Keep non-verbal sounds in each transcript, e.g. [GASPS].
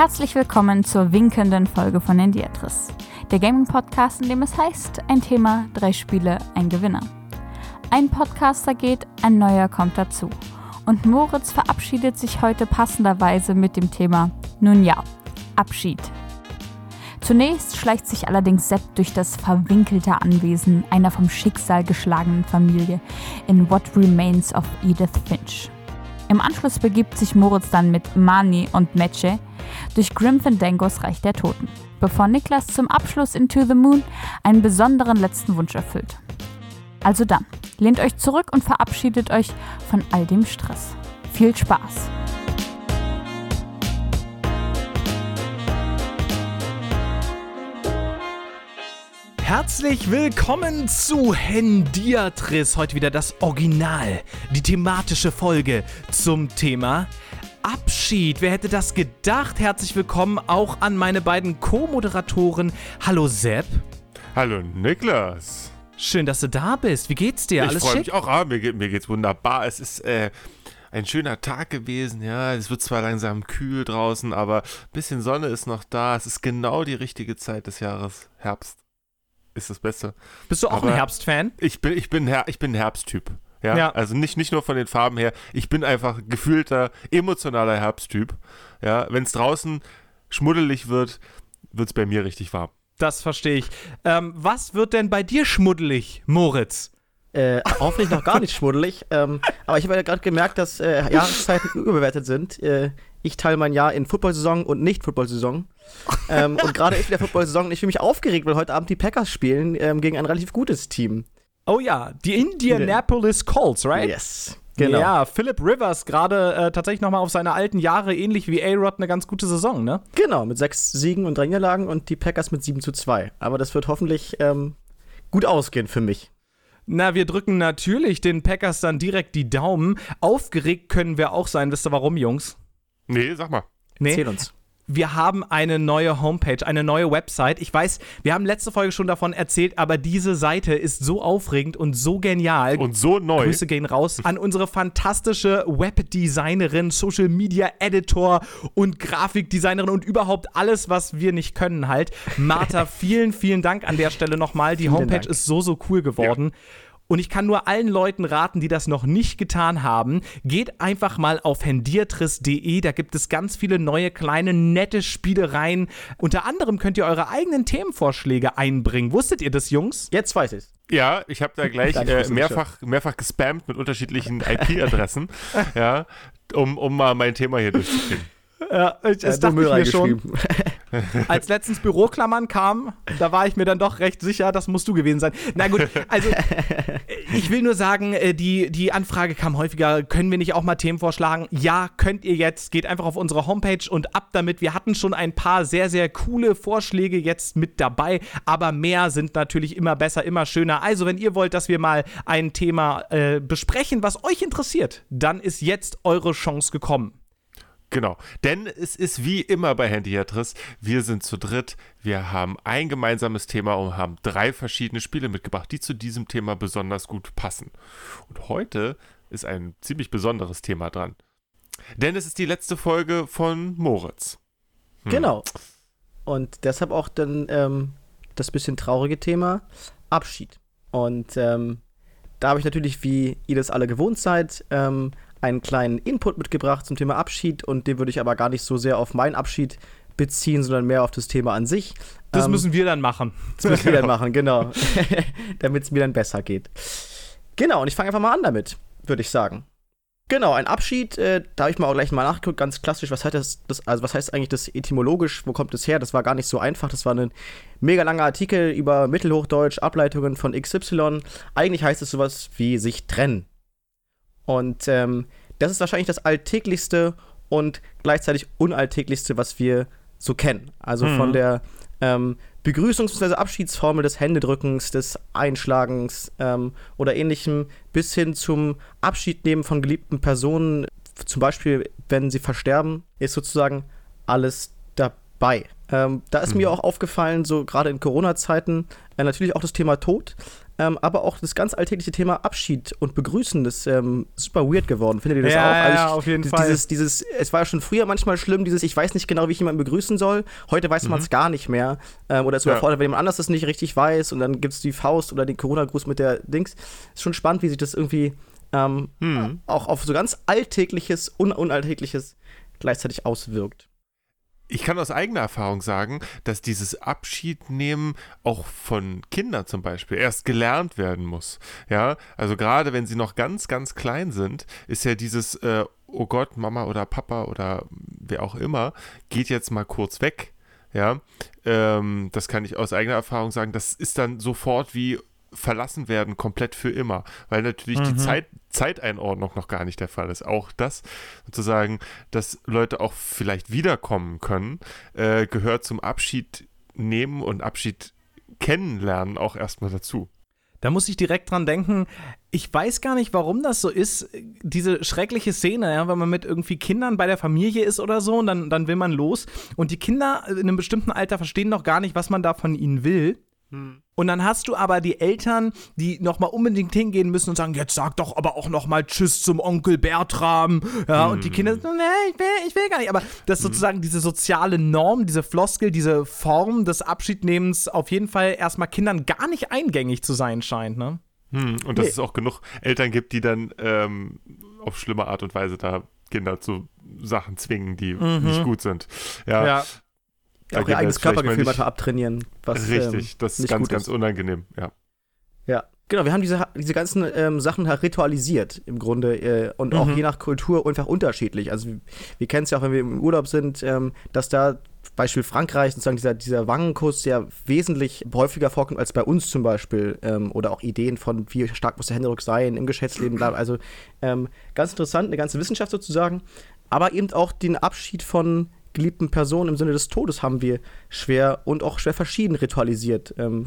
Herzlich willkommen zur winkenden Folge von Endiatris, der Gaming-Podcast, in dem es heißt, ein Thema, drei Spiele, ein Gewinner. Ein Podcaster geht, ein neuer kommt dazu. Und Moritz verabschiedet sich heute passenderweise mit dem Thema, nun ja, Abschied. Zunächst schleicht sich allerdings Sepp durch das verwinkelte Anwesen einer vom Schicksal geschlagenen Familie in What Remains of Edith Finch. Im Anschluss begibt sich Moritz dann mit Mani und Meche durch Grim Fandangos Reich der Toten, bevor Niklas zum Abschluss in To the Moon einen besonderen letzten Wunsch erfüllt. Also dann, lehnt euch zurück und verabschiedet euch von all dem Stress. Viel Spaß! Herzlich willkommen zu Hendiatris. Heute wieder das Original, die thematische Folge zum Thema Abschied. Wer hätte das gedacht? Herzlich willkommen auch an meine beiden Co-Moderatoren. Hallo Sepp. Hallo Niklas. Schön, dass du da bist. Wie geht's dir? Ich Alles freue mich auch. Ah, mir, geht, mir geht's wunderbar. Es ist äh, ein schöner Tag gewesen. Ja, es wird zwar langsam kühl draußen, aber ein bisschen Sonne ist noch da. Es ist genau die richtige Zeit des Jahres. Herbst ist das Beste. Bist du auch Aber- ein Herbstfan? Ich bin, ich bin, Her ich bin ein Herbsttyp. Ja? Ja. also nicht, nicht nur von den Farben her. Ich bin einfach gefühlter, emotionaler Herbsttyp. Ja, wenn es draußen schmuddelig wird, wird es bei mir richtig warm. Das verstehe ich. Ähm, was wird denn bei dir schmuddelig, Moritz? Äh, hoffentlich noch gar nicht schmuddelig. Ähm, aber ich habe ja gerade gemerkt, dass äh, Jahreszeiten [LAUGHS] überbewertet sind. Äh, ich teile mein Jahr in Football-Saison und Nicht-Football-Saison. [LAUGHS] Ähm, und gerade ist wieder Football-Saison und ich fühle mich aufgeregt, weil heute Abend die Packers spielen ähm, gegen ein relativ gutes Team. Oh ja, die Indianapolis Colts, right? Yes. Genau. Ja, Philip Rivers gerade äh, tatsächlich nochmal auf seine alten Jahre, ähnlich wie A-Rod, eine ganz gute Saison, ne? Genau, mit sechs Siegen und drei Niederlagen und die Packers mit 7 zu 2. Aber das wird hoffentlich ähm, gut ausgehen für mich. Na, wir drücken natürlich den Packers dann direkt die Daumen. Aufgeregt können wir auch sein. Wisst ihr warum, Jungs? Nee, sag mal. Erzähl uns. Wir haben eine neue Homepage, eine neue Website. Ich weiß, wir haben letzte Folge schon davon erzählt, aber diese Seite ist so aufregend und so genial. Und so neu. Grüße gehen raus an unsere fantastische Webdesignerin, Social Media Editor und Grafikdesignerin und überhaupt alles, was wir nicht können halt. Martha, [LAUGHS] vielen, vielen Dank an der Stelle nochmal. Die Vielen Homepage Dank. ist so, so cool geworden. Und ich kann nur allen Leuten raten, die das noch nicht getan haben, geht einfach mal auf hendiatris.de. Da gibt es ganz viele neue, kleine, nette Spielereien. Unter anderem könnt ihr eure eigenen Themenvorschläge einbringen. Wusstet ihr das, Jungs? Jetzt weiß ich's. Ja, ich habe da gleich äh, mehrfach, mehrfach gespammt mit unterschiedlichen IP-Adressen, [LAUGHS] ja, um, um mal mein Thema hier durchzukriegen. Ja, das Äh, dachte Müll ich mir schon. [LAUGHS] Als letztens Büroklammern kam, da war ich mir dann doch recht sicher, das musst du gewesen sein. Na gut, also [LAUGHS] ich will nur sagen, äh, die, die Anfrage kam häufiger, können wir nicht auch mal Themen vorschlagen? Ja, könnt ihr jetzt. Geht einfach auf unsere Homepage und ab damit. Wir hatten schon ein paar sehr, sehr coole Vorschläge jetzt mit dabei, aber mehr sind natürlich immer besser, immer schöner. Also wenn ihr wollt, dass wir mal ein Thema äh, besprechen, was euch interessiert, dann ist jetzt eure Chance gekommen. Genau, denn es ist wie immer bei Handyatris, wir sind zu dritt, wir haben ein gemeinsames Thema und haben drei verschiedene Spiele mitgebracht, die zu diesem Thema besonders gut passen. Und heute ist ein ziemlich besonderes Thema dran. Denn es ist die letzte Folge von Moritz. Hm. Genau. Und deshalb auch dann ähm, das bisschen traurige Thema Abschied. Und ähm, da habe ich natürlich, wie ihr das alle gewohnt seid, ähm, einen kleinen Input mitgebracht zum Thema Abschied und den würde ich aber gar nicht so sehr auf meinen Abschied beziehen, sondern mehr auf das Thema an sich. Das Ähm, müssen wir dann machen. das müssen wir dann [LAUGHS] machen, genau. [LAUGHS] Damit es mir dann besser geht. Genau, und ich fange einfach mal an damit, würde ich sagen. Genau, ein Abschied, äh, da habe ich mal auch gleich mal nachgeguckt, ganz klassisch, was heißt das, das, also was heißt eigentlich das etymologisch, wo kommt es her? Das war gar nicht so einfach, das war ein mega langer Artikel über Mittelhochdeutsch, Ableitungen von XY. Eigentlich heißt es sowas wie sich trennen. Und ähm, das ist wahrscheinlich das alltäglichste und gleichzeitig unalltäglichste, was wir so kennen. Also Mhm. von der ähm, Begrüßungs- bzw. Abschiedsformel des Händedrückens, des Einschlagens ähm, oder ähnlichem bis hin zum Abschiednehmen von geliebten Personen, zum Beispiel wenn sie versterben, ist sozusagen alles dabei. Ähm, da ist mir auch aufgefallen, so gerade in Corona-Zeiten, äh, natürlich auch das Thema Tod. Ähm, aber auch das ganz alltägliche Thema Abschied und Begrüßen ist ähm, super weird geworden. Findet ihr das Ja, auch? ja, ich, ja, auf jeden das, Fall. Dieses, dieses, es war ja schon früher manchmal schlimm, dieses, ich weiß nicht genau, wie ich jemanden begrüßen soll. Heute weiß man es gar nicht mehr. Ähm, oder ist Ja. überfordert, wenn jemand anders das nicht richtig weiß und dann gibt es die Faust oder den Corona-Gruß mit der Dings. Ist schon spannend, wie sich das irgendwie ähm, Hm. auch auf so ganz Alltägliches, un Unalltägliches gleichzeitig auswirkt. Ich kann aus eigener Erfahrung sagen, dass dieses Abschiednehmen auch von Kindern zum Beispiel erst gelernt werden muss. Ja, also gerade wenn sie noch ganz, ganz klein sind, ist ja dieses, äh, oh Gott, Mama oder Papa oder wer auch immer, geht jetzt mal kurz weg. Ja, ähm, das kann ich aus eigener Erfahrung sagen. Das ist dann sofort wie verlassen werden, komplett für immer, weil natürlich die Zeit, Zeiteinordnung noch gar nicht der Fall ist. Auch das sozusagen, dass Leute auch vielleicht wiederkommen können, äh, gehört zum Abschied nehmen und Abschied kennenlernen auch erstmal dazu. Da muss ich direkt dran denken, ich weiß gar nicht, warum das so ist, diese schreckliche Szene, ja, wenn man mit irgendwie Kindern bei der Familie ist oder so und dann, dann will man los und die Kinder in einem bestimmten Alter verstehen noch gar nicht, was man da von ihnen will. Und dann hast du aber die Eltern, die nochmal unbedingt hingehen müssen und sagen, jetzt sag doch aber auch nochmal Tschüss zum Onkel Bertram. Ja, und die Kinder sagen, nee, ich will, ich will gar nicht. Aber das ist sozusagen diese soziale Norm, diese Floskel, diese Form des Abschiednehmens auf jeden Fall erstmal Kindern gar nicht eingängig zu sein scheint, ne? Hm, und dass Nee. es auch genug Eltern gibt, die dann ähm, auf schlimme Art und Weise da Kinder zu Sachen zwingen, die nicht gut sind. Ja, da auch ihr eigenes Körpergefühl manchmal abtrainieren. Was, ähm, Richtig, das ist nicht ganz, gut ganz ist. unangenehm, ja. Ja, genau. Wir haben diese, diese ganzen ähm, Sachen halt ritualisiert im Grunde äh, und auch je nach Kultur einfach unterschiedlich. Also wir, wir kennen es ja auch, wenn wir im Urlaub sind, ähm, dass da Beispiel Frankreich sozusagen dieser, dieser Wangenkuss ja wesentlich häufiger vorkommt als bei uns zum Beispiel ähm, oder auch Ideen von wie stark muss der Händedruck sein im Geschäftsleben. bla. Also ähm, ganz interessant, eine ganze Wissenschaft sozusagen, aber eben auch den Abschied von geliebten Personen im Sinne des Todes haben wir schwer und auch schwer verschieden ritualisiert. Ähm,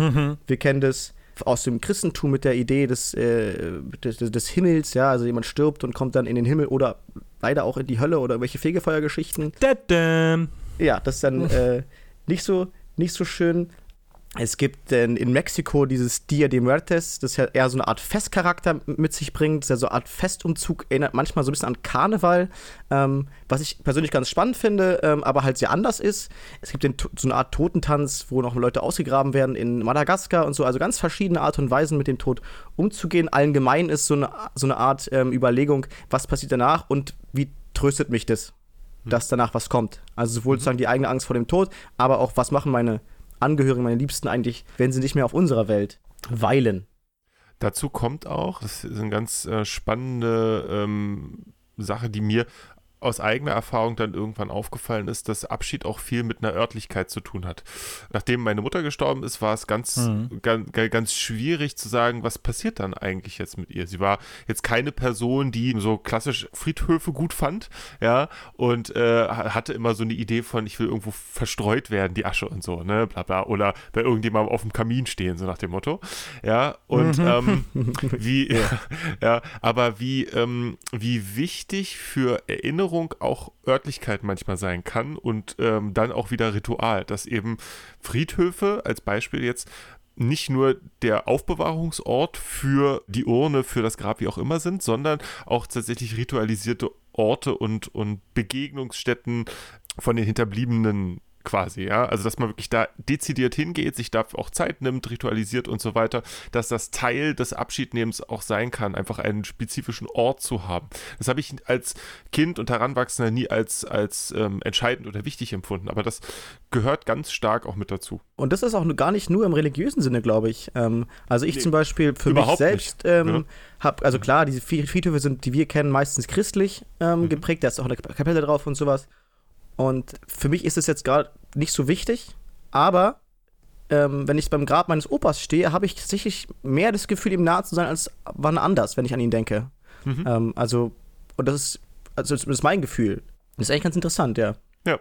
Wir kennen das aus dem Christentum mit der Idee des, äh, des, des, Himmels, ja, also jemand stirbt und kommt dann in den Himmel oder leider auch in die Hölle oder irgendwelche Fegefeuergeschichten. Ja, das ist dann äh, nicht, so, nicht so schön. Es gibt in, in Mexiko dieses Dia de Muertes, das ja eher so eine Art Festcharakter mit sich bringt. Das ist ja so eine Art Festumzug, erinnert manchmal so ein bisschen an Karneval, ähm, was ich persönlich ganz spannend finde, ähm, aber halt sehr anders ist. Es gibt den, so eine Art Totentanz, wo noch Leute ausgegraben werden in Madagaskar und so. Also ganz verschiedene Art und Weisen, mit dem Tod umzugehen. Allen gemein ist so eine, so eine Art ähm, Überlegung, was passiert danach und wie tröstet mich das? dass danach was kommt. Also sowohl sozusagen die eigene Angst vor dem Tod, aber auch, was machen meine Angehörigen, meine Liebsten eigentlich, wenn sie nicht mehr auf unserer Welt weilen. Dazu kommt auch, das ist eine ganz äh, spannende ähm, Sache, die mir aus eigener Erfahrung dann irgendwann aufgefallen ist, dass Abschied auch viel mit einer Örtlichkeit zu tun hat. Nachdem meine Mutter gestorben ist, war es ganz, Mhm. ganz, ganz schwierig zu sagen, was passiert dann eigentlich jetzt mit ihr. Sie war jetzt keine Person, die so klassisch Friedhöfe gut fand, ja, und äh, hatte immer so eine Idee von, ich will irgendwo verstreut werden, die Asche und so, ne, bla bla, oder bei irgendjemandem auf dem Kamin stehen, so nach dem Motto, ja, und ähm, [LAUGHS] wie, [LAUGHS] ja. aber wie, ähm, wie wichtig für Erinnerung auch Örtlichkeit manchmal sein kann und ähm, dann auch wieder Ritual, dass eben Friedhöfe als Beispiel jetzt nicht nur der Aufbewahrungsort für die Urne, für das Grab, wie auch immer sind, sondern auch tatsächlich ritualisierte Orte und, und Begegnungsstätten von den Hinterbliebenen quasi, ja. Also, dass man wirklich da dezidiert hingeht, sich dafür auch Zeit nimmt, ritualisiert und so weiter, dass das Teil des Abschiednehmens auch sein kann, einfach einen spezifischen Ort zu haben. Das habe ich als Kind und Heranwachsender nie als, als ähm, entscheidend oder wichtig empfunden, aber das gehört ganz stark auch mit dazu. Und das ist auch gar nicht nur im religiösen Sinne, glaube ich. Ähm, also ich Nee, zum Beispiel für mich selbst nicht, ähm, ja. habe, also klar, diese Fried- Friedhöfe sind, die wir kennen, meistens christlich ähm, Mhm. geprägt. Da ist auch eine Kapelle drauf und sowas. Und für mich ist es jetzt gerade nicht so wichtig, aber ähm, wenn ich beim Grab meines Opas stehe, habe ich tatsächlich mehr das Gefühl, ihm nahe zu sein, als wann anders, wenn ich an ihn denke. Mhm. Ähm, also, und das ist, also das ist mein Gefühl. Das ist eigentlich ganz interessant, ja. Ja.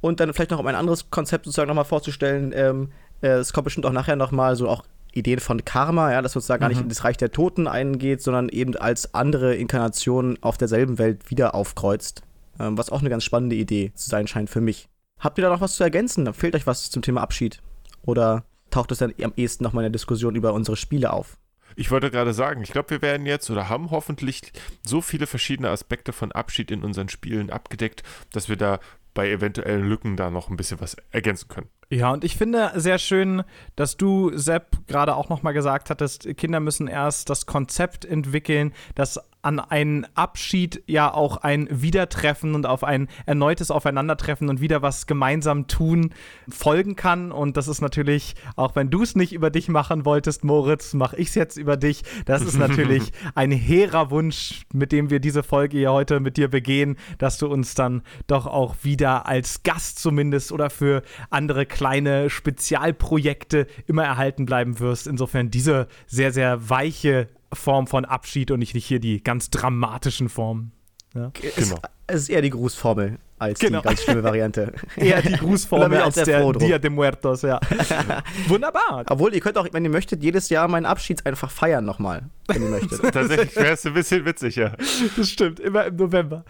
Und dann vielleicht noch, um ein anderes Konzept sozusagen nochmal vorzustellen, ähm, äh, es kommt bestimmt auch nachher nochmal so auch Ideen von Karma, ja, dass sozusagen gar nicht Mhm. in das Reich der Toten eingeht, sondern eben als andere Inkarnation auf derselben Welt wieder aufkreuzt. Ähm, was auch eine ganz spannende Idee zu sein scheint für mich. Habt ihr da noch was zu ergänzen? Fehlt euch was zum Thema Abschied? Oder taucht es dann am ehesten nochmal in der Diskussion über unsere Spiele auf? Ich wollte gerade sagen, ich glaube, wir werden jetzt oder haben hoffentlich so viele verschiedene Aspekte von Abschied in unseren Spielen abgedeckt, dass wir da bei eventuellen Lücken da noch ein bisschen was ergänzen können. Ja, und ich finde sehr schön, dass du, Sepp, gerade auch nochmal gesagt hattest, Kinder müssen erst das Konzept entwickeln, das an einen Abschied ja auch ein Wiedertreffen und auf ein erneutes Aufeinandertreffen und wieder was gemeinsam tun folgen kann. Und das ist natürlich, auch wenn du es nicht über dich machen wolltest, Moritz, mache ich es jetzt über dich. Das ist natürlich [LAUGHS] ein hehrer Wunsch, mit dem wir diese Folge hier heute mit dir begehen, dass du uns dann doch auch wieder als Gast zumindest oder für andere kleine Spezialprojekte immer erhalten bleiben wirst. Insofern diese sehr, sehr weiche Form von Abschied und nicht hier die ganz dramatischen Formen. Ja. Genau. Es, es ist eher die Grußformel als Genau. die ganz schlimme [LAUGHS] Variante. Eher die Grußformel sehr der drum. Dia de Muertos, ja. [LAUGHS] Wunderbar. Obwohl, ihr könnt auch, wenn ihr möchtet, jedes Jahr meinen Abschied einfach feiern nochmal, wenn ihr möchtet. [LAUGHS] Tatsächlich wäre es ein bisschen witzig, ja. Das stimmt, immer im November.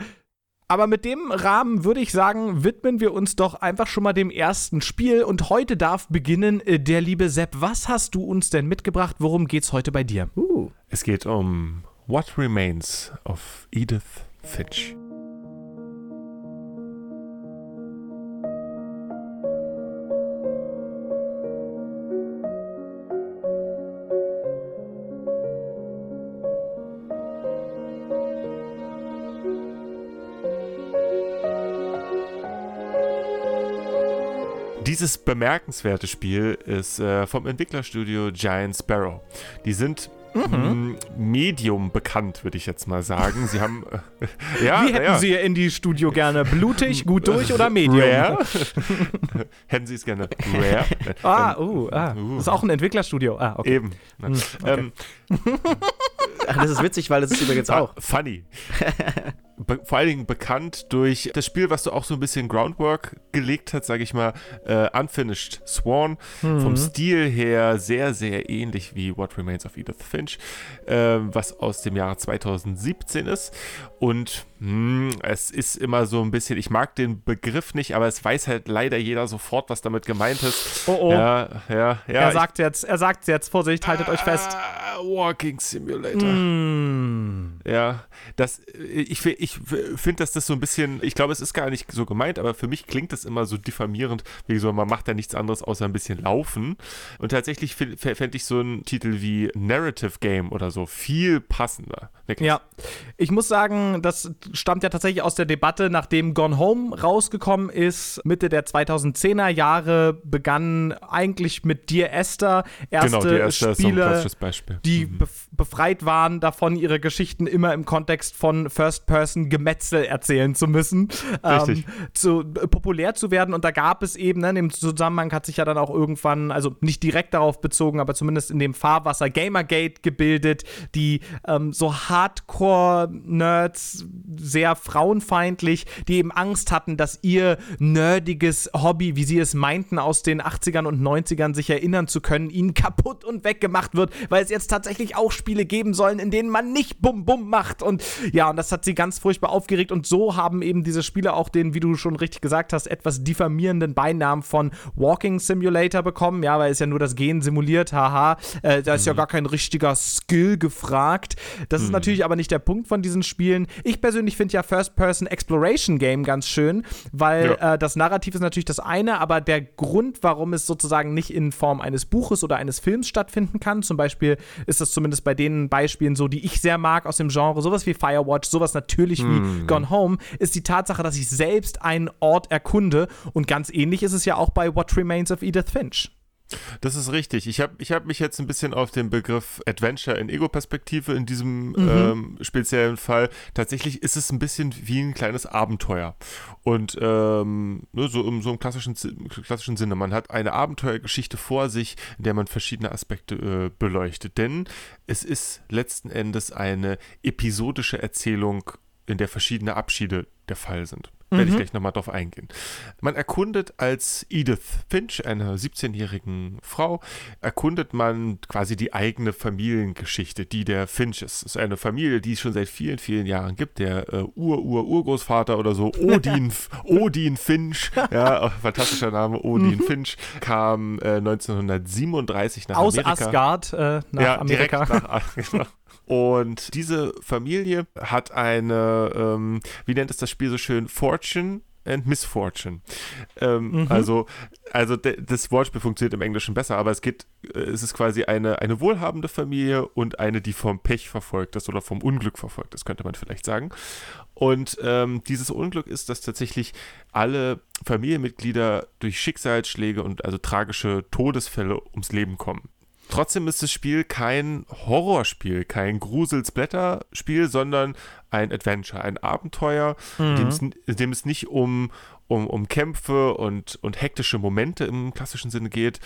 Aber mit dem Rahmen würde ich sagen, widmen wir uns doch einfach schon mal dem ersten Spiel. Und heute darf beginnen äh, der liebe Sepp. Was hast du uns denn mitgebracht? Worum geht's heute bei dir? Uh. Es geht um What Remains of Edith Finch. Dieses bemerkenswerte Spiel ist äh, vom Entwicklerstudio Giant Sparrow. Die sind Mhm. mm, Medium bekannt, würde ich jetzt mal sagen. Sie haben äh, [LAUGHS] ja, Wie hätten ja. Sie Ihr Indie-Studio gerne? Blutig, gut durch oder Medium? Rare? [LAUGHS] Hätten Sie es gerne Rare? [LAUGHS] Ah, Ähm, uh, ah. uh. Das ist auch ein Entwicklerstudio. Ah, okay. Eben. Hm, okay. Ähm, Ach, das ist witzig, weil das ist übrigens Ah, auch. Funny. Vor allen Dingen bekannt durch das Spiel, was du auch so ein bisschen Groundwork gelegt hast, sage ich mal, äh, Unfinished Sworn. Mhm. Vom Stil her sehr, sehr ähnlich wie What Remains of Edith Finch, äh, was aus dem Jahre 2017 ist. Und mh, es ist immer so ein bisschen, ich mag den Begriff nicht, aber es weiß halt leider jeder sofort, was damit gemeint ist. Oh, oh. Ja, ja, ja. er ich- sagt jetzt, er sagt jetzt, Vorsicht, haltet euch fest. Ah, Walking Simulator. Mm. Ja, das, äh, ich, ich finde, dass das so ein bisschen, ich glaube, es ist gar nicht so gemeint, aber für mich klingt das immer so diffamierend, wie so, man macht ja nichts anderes außer ein bisschen laufen. Und tatsächlich fände ich so einen Titel wie Narrative Game oder so viel passender. Wirklich. Ja, ich muss sagen, das stammt ja tatsächlich aus der Debatte, nachdem Gone Home rausgekommen ist. Mitte der 2010er Jahre begann eigentlich mit Dear Esther erste genau, Spiele, klassisches Beispiel. die Mhm. bef befreit waren davon, ihre Geschichten immer im Kontext von First-Person-Gemetzel erzählen zu müssen, ähm, zu, äh, populär zu werden. Und da gab es eben, ne, in dem Zusammenhang hat sich ja dann auch irgendwann, also nicht direkt darauf bezogen, aber zumindest in dem Fahrwasser Gamergate gebildet, die ähm, so Hardcore-Nerds, sehr frauenfeindlich, die eben Angst hatten, dass ihr nerdiges Hobby, wie sie es meinten, aus den 80ern und 90ern sich erinnern zu können, ihnen kaputt und weggemacht wird, weil es jetzt tatsächlich auch Spiele geben sollen, in denen man nicht Bum-Bum macht. Und ja, und das hat sie ganz furchtbar aufgeregt. Und so haben eben diese Spiele auch den, wie du schon richtig gesagt hast, etwas diffamierenden Beinamen von Walking Simulator bekommen. Ja, weil es ja nur das Gehen simuliert, haha. Äh, da ist ja gar kein richtiger Skill gefragt. Das ist natürlich aber nicht der Punkt von diesen Spielen. Ich persönlich finde ja First-Person Exploration Game ganz schön, weil Ja. äh, das Narrativ ist natürlich das eine, aber der Grund, warum es sozusagen nicht in Form eines Buches oder eines Films stattfinden kann, zum Beispiel ist das zumindest bei den Beispielen so, die ich sehr mag aus dem Genre, sowas wie Firewatch, sowas natürlich wie Gone Home, ist die Tatsache, dass ich selbst einen Ort erkunde und ganz ähnlich ist es ja auch bei What Remains of Edith Finch. Das ist richtig. Ich habe ich hab mich jetzt ein bisschen auf den Begriff Adventure in Ego-Perspektive in diesem Mhm. ähm, speziellen Fall. Tatsächlich ist es ein bisschen wie ein kleines Abenteuer. Und ähm, ne, so im so im klassischen, Si- klassischen Sinne. Man hat eine Abenteuergeschichte vor sich, in der man verschiedene Aspekte äh, beleuchtet. Denn es ist letzten Endes eine episodische Erzählung, in der verschiedene Abschiede der Fall sind. Werde ich Mhm. gleich nochmal drauf eingehen. Man erkundet als Edith Finch, einer 17-jährigen Frau, erkundet man quasi die eigene Familiengeschichte, die der Finches. Es ist eine Familie, die es schon seit vielen, vielen Jahren gibt. Der äh, Ur-Ur-Urgroßvater oder so, Odin, [LAUGHS] Odin Finch, ja, [LAUGHS] fantastischer Name, Odin Finch, kam äh, 1937 nach Aus Amerika. Asgard äh, nach ja, Amerika. direkt nach genau. Und diese Familie hat eine, ähm, wie nennt es das Spiel so schön, Fortune and Misfortune. Ähm, Mhm. Also, also das Wortspiel funktioniert im Englischen besser, aber es geht, äh, es ist quasi eine, eine wohlhabende Familie und eine, die vom Pech verfolgt ist oder vom Unglück verfolgt ist, könnte man vielleicht sagen. Und ähm, dieses Unglück ist, dass tatsächlich alle Familienmitglieder durch Schicksalsschläge und also tragische Todesfälle ums Leben kommen. Trotzdem ist das Spiel kein Horrorspiel, kein Grusel-Splatter-Spiel, sondern ein Adventure, ein Abenteuer, in, dem es, in dem es nicht um, um, um Kämpfe und, und hektische Momente im klassischen Sinne geht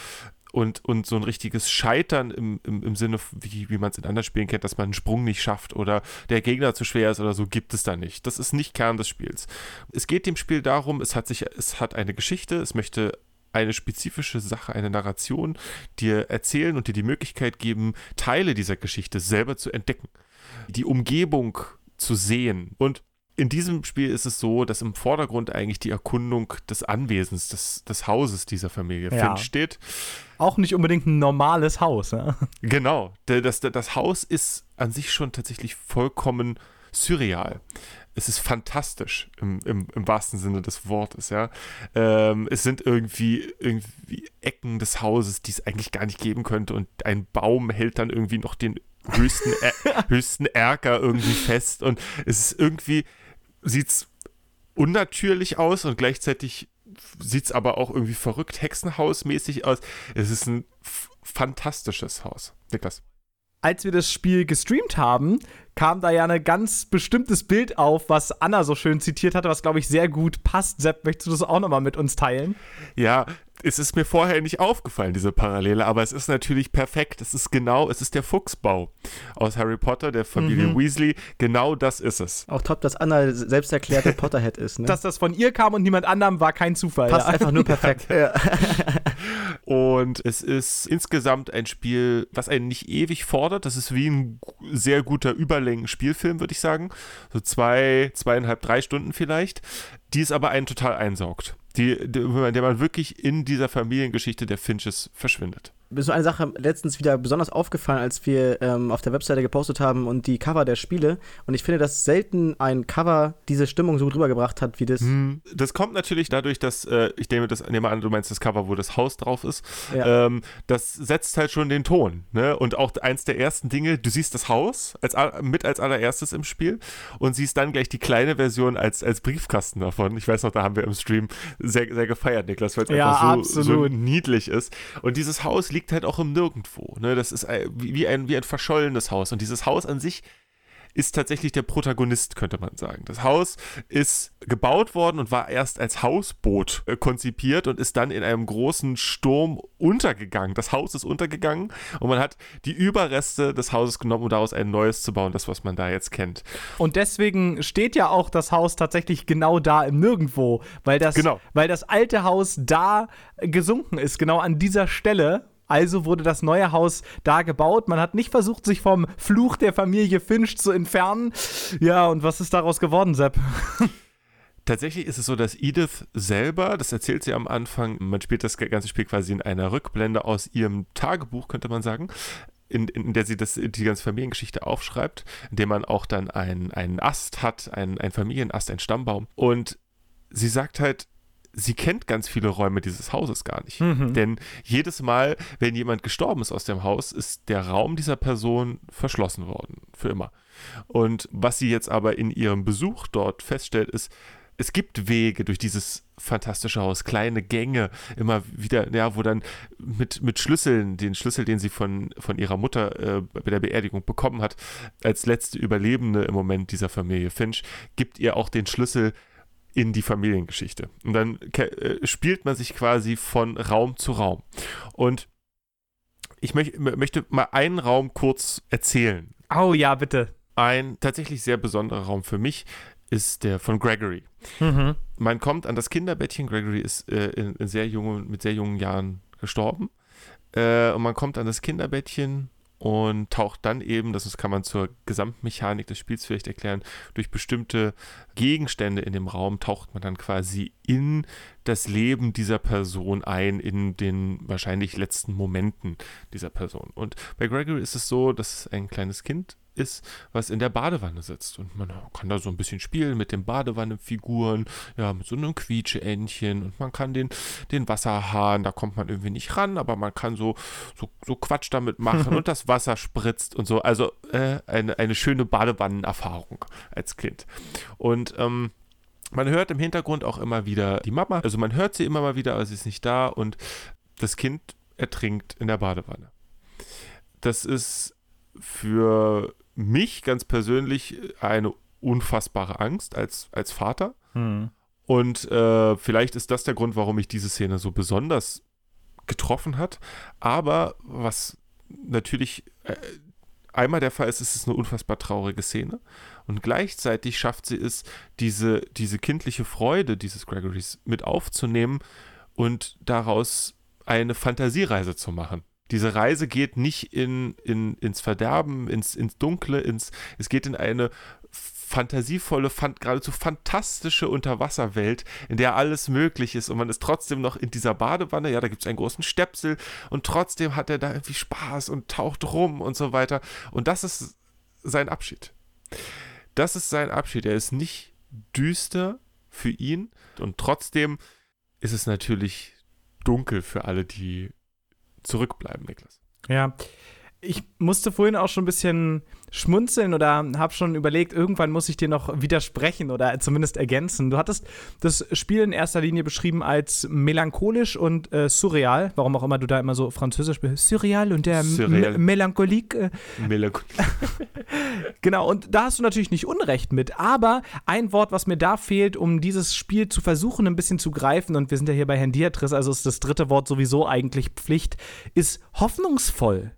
und, und so ein richtiges Scheitern im, im, im Sinne, wie, wie man es in anderen Spielen kennt, dass man einen Sprung nicht schafft oder der Gegner zu schwer ist oder so, gibt es da nicht. Das ist nicht Kern des Spiels. Es geht dem Spiel darum, es hat sich, es hat eine Geschichte, es möchte eine spezifische Sache, eine Narration dir erzählen und dir die Möglichkeit geben, Teile dieser Geschichte selber zu entdecken, die Umgebung zu sehen. Und in diesem Spiel ist es so, dass im Vordergrund eigentlich die Erkundung des Anwesens, des, des Hauses dieser Familie Ja. Finch steht. Auch nicht unbedingt ein normales Haus. Ja? Genau, der- das, das Haus ist an sich schon tatsächlich vollkommen surreal. Es ist fantastisch im, im, im wahrsten Sinne des Wortes, ja. Ähm, es sind irgendwie, irgendwie Ecken des Hauses, die es eigentlich gar nicht geben könnte und ein Baum hält dann irgendwie noch den höchsten, Ä- [LAUGHS] höchsten Erker irgendwie fest und es ist irgendwie, sieht's unnatürlich aus und gleichzeitig sieht es aber auch irgendwie verrückt Hexenhausmäßig aus. Es ist ein fantastisches Haus. Niklas. Als wir das Spiel gestreamt haben, kam da ja ein ganz bestimmtes Bild auf, was Anna so schön zitiert hatte, was, glaube ich, sehr gut passt. Sepp, möchtest du das auch nochmal mit uns teilen? Ja, es ist mir vorher nicht aufgefallen, diese Parallele, aber es ist natürlich perfekt. Es ist genau, es ist der Fuchsbau aus Harry Potter, der Familie Mhm. Weasley. Genau das ist es. Auch top, dass Anna selbst erklärte [LAUGHS] Potterhead ist, ne? Dass das von ihr kam und niemand anderem, war kein Zufall. passt ja. einfach nur perfekt. [LAUGHS] ja. [LAUGHS] Und es ist insgesamt ein Spiel, was einen nicht ewig fordert. Das ist wie ein sehr guter Überlängen-Spielfilm, würde ich sagen. So zwei, zweieinhalb, drei Stunden vielleicht. Die es aber einen total einsaugt. Die, die, der man wirklich in dieser Familiengeschichte der Finches verschwindet. Mir ist so eine Sache letztens wieder besonders aufgefallen, als wir ähm, auf der Webseite gepostet haben und die Cover der Spiele. Und ich finde, dass selten ein Cover diese Stimmung so gut rübergebracht hat, wie das. Das kommt natürlich dadurch, dass, äh, ich nehme, das, nehme an, du meinst das Cover, wo das Haus drauf ist. Ja. Ähm, das setzt halt schon den Ton. Ne? Und auch eins der ersten Dinge, du siehst das Haus als, mit als allererstes im Spiel und siehst dann gleich die kleine Version als, als Briefkasten davon. Ich weiß noch, da haben wir im Stream sehr, sehr gefeiert, Niklas, weil es Ja, einfach so, so absolut. niedlich ist. Und dieses Haus liegt halt auch im Nirgendwo. Ne? Das ist ein- wie, wie, ein, wie ein verschollenes Haus. Und dieses Haus an sich ist tatsächlich der Protagonist, könnte man sagen. Das Haus ist gebaut worden und war erst als Hausboot äh, konzipiert und ist dann in einem großen Sturm untergegangen. Das Haus ist untergegangen und man hat die Überreste des Hauses genommen, um daraus ein neues zu bauen, das, was man da jetzt kennt. Und deswegen steht ja auch das Haus tatsächlich genau da im Nirgendwo, weil das, Genau. weil das alte Haus da gesunken ist, genau an dieser Stelle. Also wurde das neue Haus da gebaut. Man hat nicht versucht, sich vom Fluch der Familie Finch zu entfernen. Ja, und was ist daraus geworden, Sepp? Tatsächlich ist es so, dass Edith selber, das erzählt sie am Anfang, man spielt das ganze Spiel quasi in einer Rückblende aus ihrem Tagebuch, könnte man sagen, in, in der sie das, die ganze Familiengeschichte aufschreibt, in dem man auch dann einen, Ast hat, einen Familienast, einen Stammbaum. Und sie sagt halt, sie kennt ganz viele Räume dieses Hauses gar nicht. Denn jedes Mal, wenn jemand gestorben ist aus dem Haus, ist der Raum dieser Person verschlossen worden. Für immer. Und was sie jetzt aber in ihrem Besuch dort feststellt, ist, es gibt Wege durch dieses fantastische Haus, kleine Gänge, immer wieder, ja, wo dann mit, mit Schlüsseln, den Schlüssel, den sie von, von ihrer Mutter äh, bei der Beerdigung bekommen hat, als letzte Überlebende im Moment dieser Familie Finch, gibt ihr auch den Schlüssel in die Familiengeschichte. Und dann äh, spielt man sich quasi von Raum zu Raum. Und ich möch, möchte mal einen Raum kurz erzählen Oh ja, bitte. ein tatsächlich sehr besonderer Raum für mich ist der von Gregory. Mhm. Man kommt an das Kinderbettchen. Gregory ist äh, in, in sehr jungen, mit sehr jungen Jahren gestorben. Äh, und man kommt an das Kinderbettchen und taucht dann eben, das kann man zur Gesamtmechanik des Spiels vielleicht erklären, durch bestimmte Gegenstände in dem Raum taucht man dann quasi in das Leben dieser Person ein, in den wahrscheinlich letzten Momenten dieser Person. Und bei Gregory ist es so, dass ein kleines Kind ist, was in der Badewanne sitzt. Und man kann da so ein bisschen spielen mit den Badewannenfiguren, ja, mit so einem Quietscheentchen und man kann den, den Wasserhahn, da kommt man irgendwie nicht ran, aber man kann so, so, so Quatsch damit machen [LAUGHS] und das Wasser spritzt und so. Also äh, eine, eine schöne Badewannenerfahrung als Kind. Und ähm, man hört im Hintergrund auch immer wieder die Mama, also man hört sie immer mal wieder, aber sie ist nicht da und das Kind ertrinkt in der Badewanne. Das ist für mich ganz persönlich eine unfassbare Angst als, als Vater. Mhm. Und äh, vielleicht ist das der Grund, warum mich diese Szene so besonders getroffen hat. Aber was natürlich äh, einmal der Fall ist, ist es eine unfassbar traurige Szene. Und gleichzeitig schafft sie es, diese, diese kindliche Freude dieses Gregorys mit aufzunehmen und daraus eine Fantasiereise zu machen. Diese Reise geht nicht in, in, ins Verderben, ins, ins Dunkle, ins, es geht in eine fantasievolle, fan, geradezu fantastische Unterwasserwelt, in der alles möglich ist und man ist trotzdem noch in dieser Badewanne, ja, da gibt es einen großen Stepsel und trotzdem hat er da irgendwie Spaß und taucht rum und so weiter. Und das ist sein Abschied. Das ist sein Abschied. Er ist nicht düster für ihn und trotzdem ist es natürlich dunkel für alle, die zurückbleiben, Niklas. Ja. Ich musste vorhin auch schon ein bisschen schmunzeln oder habe schon überlegt, irgendwann muss ich dir noch widersprechen oder zumindest ergänzen. Du hattest das Spiel in erster Linie beschrieben als melancholisch und äh, surreal, warum auch immer du da immer so französisch bist. Surreal und der Surreal. Melancholik. Äh, Melancholie. [LAUGHS] Genau, und da hast du natürlich nicht Unrecht mit, aber ein Wort, was mir da fehlt, um dieses Spiel zu versuchen, ein bisschen zu greifen, und wir sind ja hier bei Herrn Diatris, also ist das dritte Wort sowieso eigentlich Pflicht, ist hoffnungsvoll.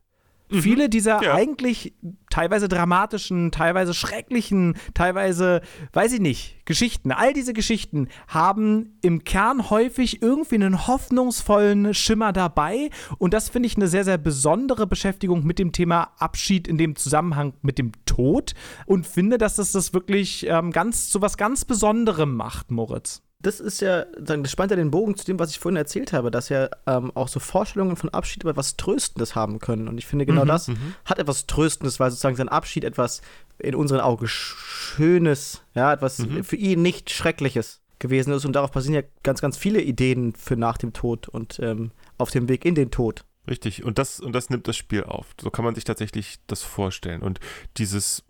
Viele dieser ja. eigentlich teilweise dramatischen, teilweise schrecklichen, teilweise, weiß ich nicht, Geschichten, all diese Geschichten haben im Kern häufig irgendwie einen hoffnungsvollen Schimmer dabei. Und das finde ich eine sehr, sehr besondere Beschäftigung mit dem Thema Abschied in dem Zusammenhang mit dem Tod. Und finde, dass das das wirklich ähm, ganz zu was ganz Besonderem macht, Moritz. Das ist ja, sagen, das spannt ja den Bogen zu dem, was ich vorhin erzählt habe, dass ja ähm, auch so Vorstellungen von Abschied aber was Tröstendes haben können. Und ich finde, genau Mhm, das hat etwas Tröstendes, weil sozusagen sein Abschied etwas in unseren Augen Schönes, ja, etwas für ihn nicht Schreckliches gewesen ist. Und darauf basieren ja ganz, ganz viele Ideen für nach dem Tod und ähm, auf dem Weg in den Tod. Richtig, und das, und das nimmt das Spiel auf. So kann man sich tatsächlich das vorstellen. Und dieses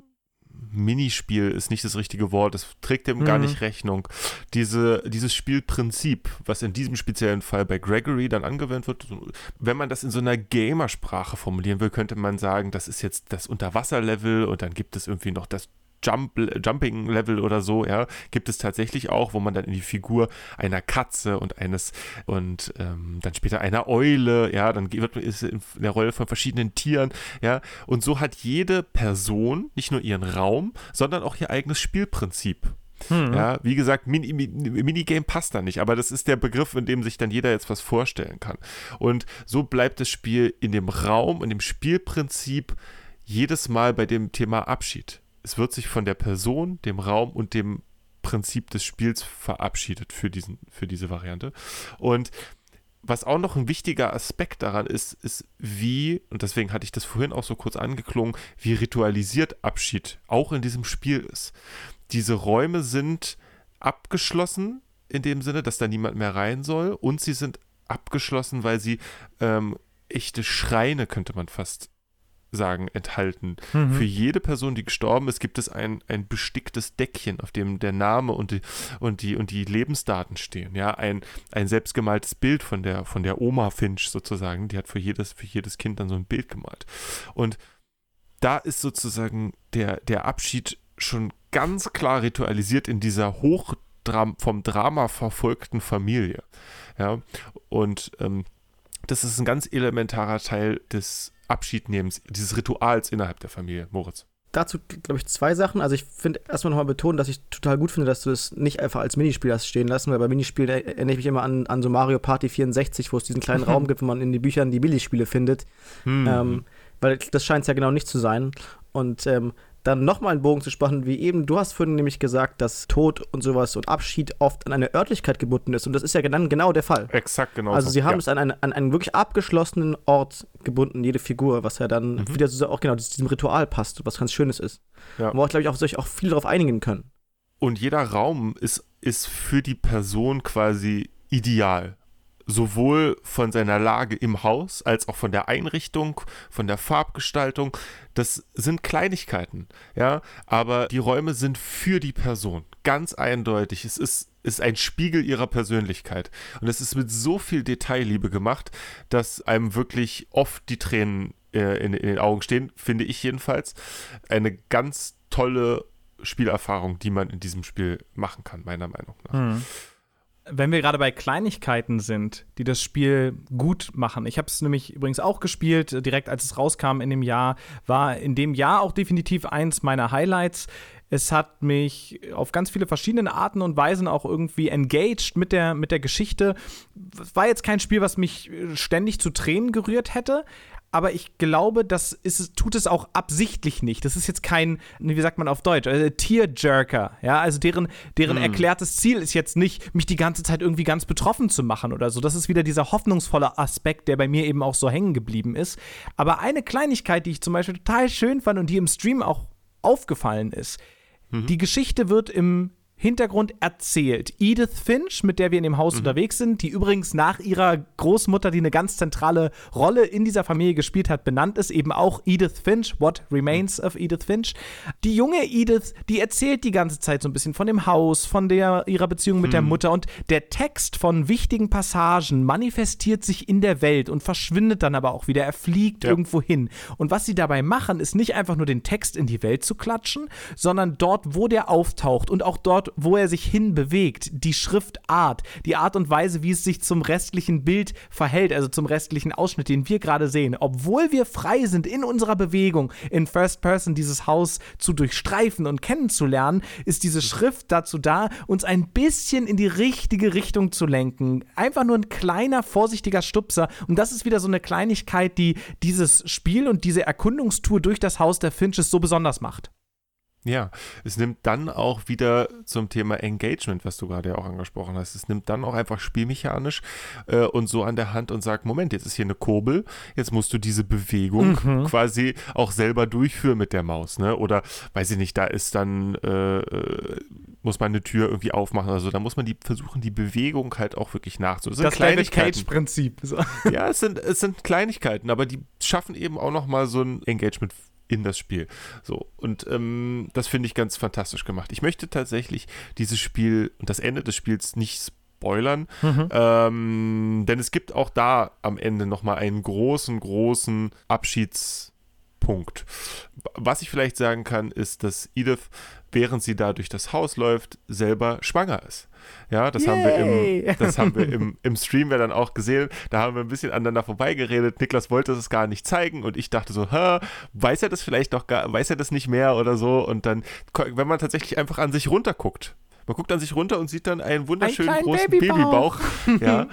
Minispiel ist nicht das richtige Wort, es trägt dem gar Mhm. nicht Rechnung. Diese, dieses Spielprinzip, was in diesem speziellen Fall bei Gregory dann angewendet wird, wenn man das in so einer Gamersprache formulieren will, könnte man sagen, das ist jetzt das Unterwasserlevel und dann gibt es irgendwie noch das Jump, Jumping-Level oder so, ja, gibt es tatsächlich auch, wo man dann in die Figur einer Katze und eines und ähm, dann später einer Eule, ja, dann wird man ist in der Rolle von verschiedenen Tieren, ja, und so hat jede Person nicht nur ihren Raum, sondern auch ihr eigenes Spielprinzip. Ja, wie gesagt, Mini, Minigame passt da nicht, aber das ist der Begriff, in dem sich dann jeder jetzt was vorstellen kann. Und so bleibt das Spiel in dem Raum, in dem Spielprinzip jedes Mal bei dem Thema Abschied. Es wird sich von der Person, dem Raum und dem Prinzip des Spiels verabschiedet für, diesen, für diese Variante. Und was auch noch ein wichtiger Aspekt daran ist, ist wie, und deswegen hatte ich das vorhin auch so kurz angeklungen, wie ritualisiert Abschied auch in diesem Spiel ist. Diese Räume sind abgeschlossen in dem Sinne, dass da niemand mehr rein soll und sie sind abgeschlossen, weil sie ähm, echte Schreine, könnte man fast sagen, enthalten. Für jede Person, die gestorben ist, gibt es ein, ein besticktes Deckchen, auf dem der Name und die, und die, und die Lebensdaten stehen. Ja, ein, ein selbstgemaltes Bild von der, von der Oma Finch sozusagen. Die hat für jedes, für jedes Kind dann so ein Bild gemalt. Und da ist sozusagen der, der Abschied schon ganz klar ritualisiert in dieser hoch vom Drama verfolgten Familie. Ja, und ähm, das ist ein ganz elementarer Teil des Abschiednehmens, dieses Rituals innerhalb der Familie, Moritz. dazu, glaube ich, zwei Sachen. Also ich finde erstmal nochmal betonen, dass ich total gut finde, dass du das nicht einfach als Minispiel hast stehen lassen, weil bei Minispielen erinnere ich mich immer an, an so Mario Party 64, wo es diesen kleinen Raum [LAUGHS] gibt, wo man in den Büchern die Billigspiele findet. Hm. Ähm, weil das scheint es ja genau nicht zu sein. Und ähm, dann nochmal einen Bogen zu spannen, wie eben, du hast vorhin nämlich gesagt, dass Tod und sowas und Abschied oft an eine Örtlichkeit gebunden ist. Und das ist ja dann genau der Fall. Exakt, genau. Also sie haben ja. es an, eine, an einen wirklich abgeschlossenen Ort gebunden, jede Figur, was ja dann mhm. wieder so auch genau diesem Ritual passt, was ganz Schönes ist. Ja. Wo, glaube ich, auch sich auch viel darauf einigen können. Und jeder Raum ist, ist für die Person quasi ideal sowohl von seiner Lage im Haus als auch von der Einrichtung, von der Farbgestaltung. Das sind Kleinigkeiten, ja, aber die Räume sind für die Person ganz eindeutig. Es ist, ist ein Spiegel ihrer Persönlichkeit und es ist mit so viel Detailliebe gemacht, dass einem wirklich oft die Tränen äh, in, in den Augen stehen, finde ich jedenfalls. Eine ganz tolle Spielerfahrung, die man in diesem Spiel machen kann, meiner Meinung nach. Mhm wenn wir gerade bei Kleinigkeiten sind, die das Spiel gut machen. Ich habe es nämlich übrigens auch gespielt, direkt als es rauskam in dem Jahr, war in dem Jahr auch definitiv eins meiner Highlights. Es hat mich auf ganz viele verschiedene Arten und Weisen auch irgendwie engaged mit der, mit der Geschichte. Es war jetzt kein Spiel, was mich ständig zu Tränen gerührt hätte, aber ich glaube, das ist, tut es auch absichtlich nicht. Das ist jetzt kein, wie sagt man auf Deutsch, also Tearjerker. Ja, also deren, deren hm. erklärtes Ziel ist jetzt nicht, mich die ganze Zeit irgendwie ganz betroffen zu machen oder so. Das ist wieder dieser hoffnungsvolle Aspekt, der bei mir eben auch so hängen geblieben ist. Aber eine Kleinigkeit, die ich zum Beispiel total schön fand und die im Stream auch aufgefallen ist, mhm. die Geschichte wird im Hintergrund erzählt. Edith Finch, mit der wir in dem Haus mhm. unterwegs sind, die übrigens nach ihrer Großmutter, die eine ganz zentrale Rolle in dieser Familie gespielt hat, benannt ist, eben auch Edith Finch, What Remains of Edith Finch. Die junge Edith, die erzählt die ganze Zeit so ein bisschen von dem Haus, von der, ihrer Beziehung mit mhm. der Mutter und der Text von wichtigen Passagen manifestiert sich in der Welt und verschwindet dann aber auch wieder. Er fliegt ja. irgendwo hin. Und was sie dabei machen, ist nicht einfach nur den Text in die Welt zu klatschen, sondern dort, wo der auftaucht und auch dort, wo er sich hinbewegt, die Schriftart, die Art und Weise, wie es sich zum restlichen Bild verhält, also zum restlichen Ausschnitt, den wir gerade sehen, obwohl wir frei sind in unserer Bewegung, in First Person dieses Haus zu durchstreifen und kennenzulernen, ist diese Schrift dazu da, uns ein bisschen in die richtige Richtung zu lenken. Einfach nur ein kleiner, vorsichtiger Stupser. Und das ist wieder so eine Kleinigkeit, die dieses Spiel und diese Erkundungstour durch das Haus der Finches so besonders macht. Ja, es nimmt dann auch wieder zum Thema Engagement, was du gerade ja auch angesprochen hast. Es nimmt dann auch einfach spielmechanisch äh, und so an der Hand und sagt: Moment, jetzt ist hier eine Kurbel, jetzt musst du diese Bewegung mhm. quasi auch selber durchführen mit der Maus, ne? Oder weiß ich nicht, da ist dann, äh, äh muss man eine Tür irgendwie aufmachen oder so. Da muss man die versuchen, die Bewegung halt auch wirklich nachzuholen. Das, das Cage-Prinzip. So. Ja, es sind, es sind Kleinigkeiten, aber die schaffen eben auch nochmal so ein Engagement in das Spiel. So, und ähm, das finde ich ganz fantastisch gemacht. Ich möchte tatsächlich dieses Spiel und das Ende des Spiels nicht spoilern, mhm. ähm, denn es gibt auch da am Ende nochmal einen großen, großen Abschiedspunkt. Was ich vielleicht sagen kann, ist, dass Edith, während sie da durch das Haus läuft, selber schwanger ist. Ja, das Yay. haben wir, im, [LAUGHS] das haben wir im, im Stream ja dann auch gesehen. Da haben wir ein bisschen aneinander vorbeigeredet. Niklas wollte es gar nicht zeigen und ich dachte so, Hä, weiß er das vielleicht noch gar, weiß er das nicht mehr oder so? Und dann, wenn man tatsächlich einfach an sich runterguckt, man guckt an sich runter und sieht dann einen wunderschönen einen großen Babybauch. Babybauch [LAUGHS] ja.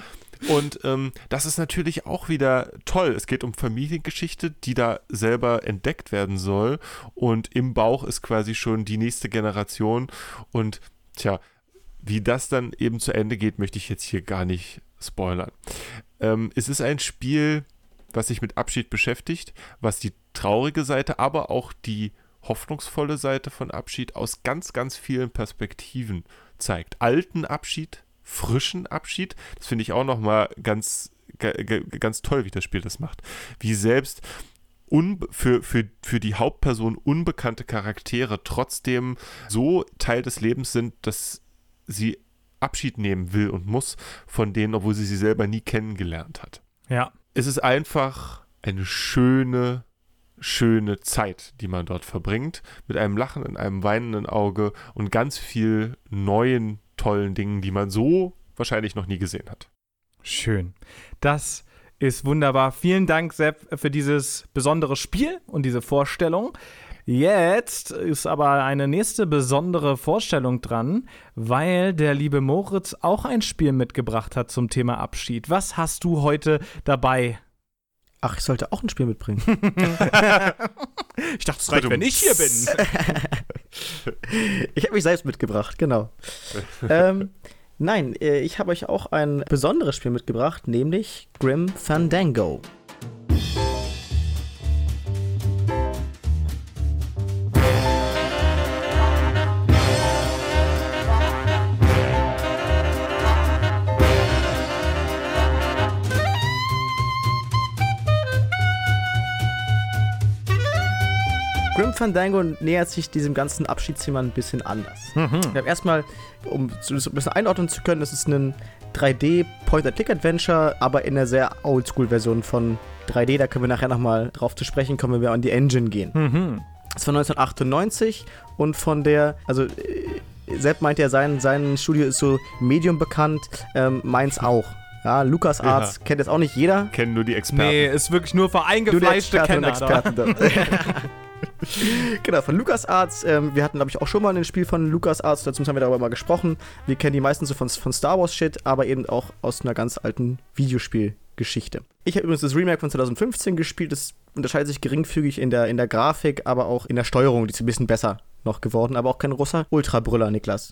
Und ähm, das ist natürlich auch wieder toll. Es geht um Familiengeschichte, die da selber entdeckt werden soll. Und im Bauch ist quasi schon die nächste Generation. Und tja, wie das dann eben zu Ende geht, möchte ich jetzt hier gar nicht spoilern. Ähm, es ist ein Spiel, was sich mit Abschied beschäftigt, was die traurige Seite, aber auch die hoffnungsvolle Seite von Abschied aus ganz, ganz vielen Perspektiven zeigt. Alten Abschied, frischen Abschied, das finde ich auch nochmal ganz, ganz toll, wie das Spiel das macht. Wie selbst für, für, für die Hauptperson unbekannte Charaktere trotzdem so Teil des Lebens sind, dass sie Abschied nehmen will und muss von denen, obwohl sie sie selber nie kennengelernt hat. Ja. Es ist einfach eine schöne, schöne Zeit, die man dort verbringt, mit einem Lachen in einem weinenden Auge und ganz viel neuen, tollen Dingen, die man so wahrscheinlich noch nie gesehen hat. Schön. Das ist wunderbar. Vielen Dank, Sepp, für dieses besondere Spiel und diese Vorstellung. Jetzt ist aber eine nächste besondere Vorstellung dran, weil der liebe Moritz auch ein Spiel mitgebracht hat zum Thema Abschied. Was hast du heute dabei? Ach, ich sollte auch ein Spiel mitbringen. [LAUGHS] ich dachte, es reicht, wenn ich hier bin. [LAUGHS] ich habe mich selbst mitgebracht, genau. ähm, nein, äh, ich habe euch auch ein besonderes Spiel mitgebracht, nämlich Grim Fandango. Grim Fandango nähert sich diesem ganzen Abschiedsthema ein bisschen anders. Mhm. Wir haben erstmal, um das ein bisschen einordnen zu können, das ist ein 3D Point-and-Click-Adventure, aber in einer sehr Oldschool-Version von 3D. Da können wir nachher nochmal drauf zu sprechen kommen, wenn wir an die Engine gehen. Mhm. Das ist von 1998 und von der, also äh, Sepp meint ja, sein, sein Studio ist so medium bekannt, ähm, meins auch. Ja, Lukas Arts ja. kennt jetzt auch nicht jeder. Kennen nur die Experten. Nee, ist wirklich nur für eingefleischte Kenner. Experten [LAUGHS] [LAUGHS] genau, von LucasArts. Ähm, wir hatten, glaube ich, auch schon mal ein Spiel von LucasArts, dazu haben wir darüber mal gesprochen. Wir kennen die meisten so von, von Star Wars-Shit, aber eben auch aus einer ganz alten Videospielgeschichte. Ich habe übrigens das Remake von 2015 gespielt. Das unterscheidet sich geringfügig in der, in der Grafik, aber auch in der Steuerung. Die ist ein bisschen besser noch geworden, aber auch kein großer Ultrabrüller, Niklas.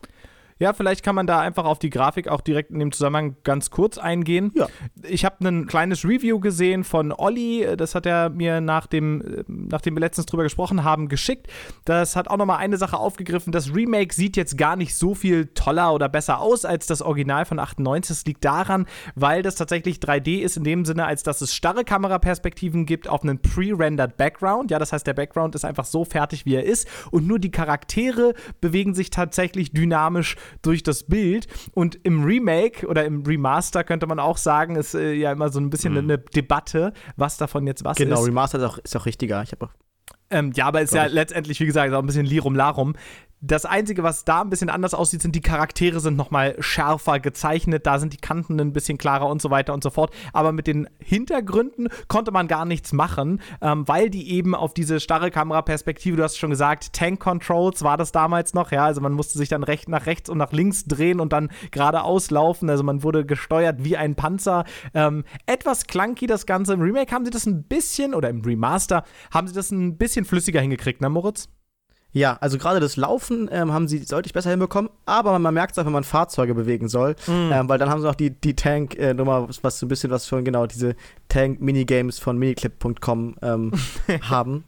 Ja, vielleicht kann man da einfach auf die Grafik auch direkt in dem Zusammenhang ganz kurz eingehen. Ja. Ich habe ein kleines Review gesehen von Olli, das hat er mir nach dem, nachdem wir letztens drüber gesprochen haben, geschickt. Das hat auch nochmal eine Sache aufgegriffen. Das Remake sieht jetzt gar nicht so viel toller oder besser aus als das Original von 98. Das liegt daran, weil das tatsächlich 3D ist in dem Sinne, als dass es starre Kameraperspektiven gibt auf einen pre-rendered Background. Ja, das heißt, der Background ist einfach so fertig, wie er ist und nur die Charaktere bewegen sich tatsächlich dynamisch durch das Bild. Und im Remake oder im Remaster könnte man auch sagen, ist äh, ja immer so ein bisschen mhm. eine Debatte, was davon jetzt was genau, ist. Genau, Remaster ist auch, ist auch richtiger. Ich habe ähm, ja, aber ist ja ich. letztendlich, wie gesagt, auch ein bisschen Lirum Larum. Das Einzige, was da ein bisschen anders aussieht, sind die Charaktere sind nochmal schärfer gezeichnet, da sind die Kanten ein bisschen klarer und so weiter und so fort. Aber mit den Hintergründen konnte man gar nichts machen, ähm, weil die eben auf diese starre Kameraperspektive, du hast schon gesagt, Tank Controls war das damals noch, ja, also man musste sich dann recht nach rechts und nach links drehen und dann geradeaus laufen, also man wurde gesteuert wie ein Panzer. Ähm, etwas clunky das Ganze. Im Remake haben sie das ein bisschen, oder im Remaster, haben sie das ein bisschen flüssiger hingekriegt, ne, Moritz? Ja, also gerade das Laufen ähm, haben sie deutlich besser hinbekommen, aber man merkt es auch, wenn man Fahrzeuge bewegen soll, mhm. ähm, weil dann haben sie auch die, die Tank-Nummer, äh, was so ein bisschen was von genau diese Tank-Minigames von miniclip.com ähm, [LAUGHS] haben.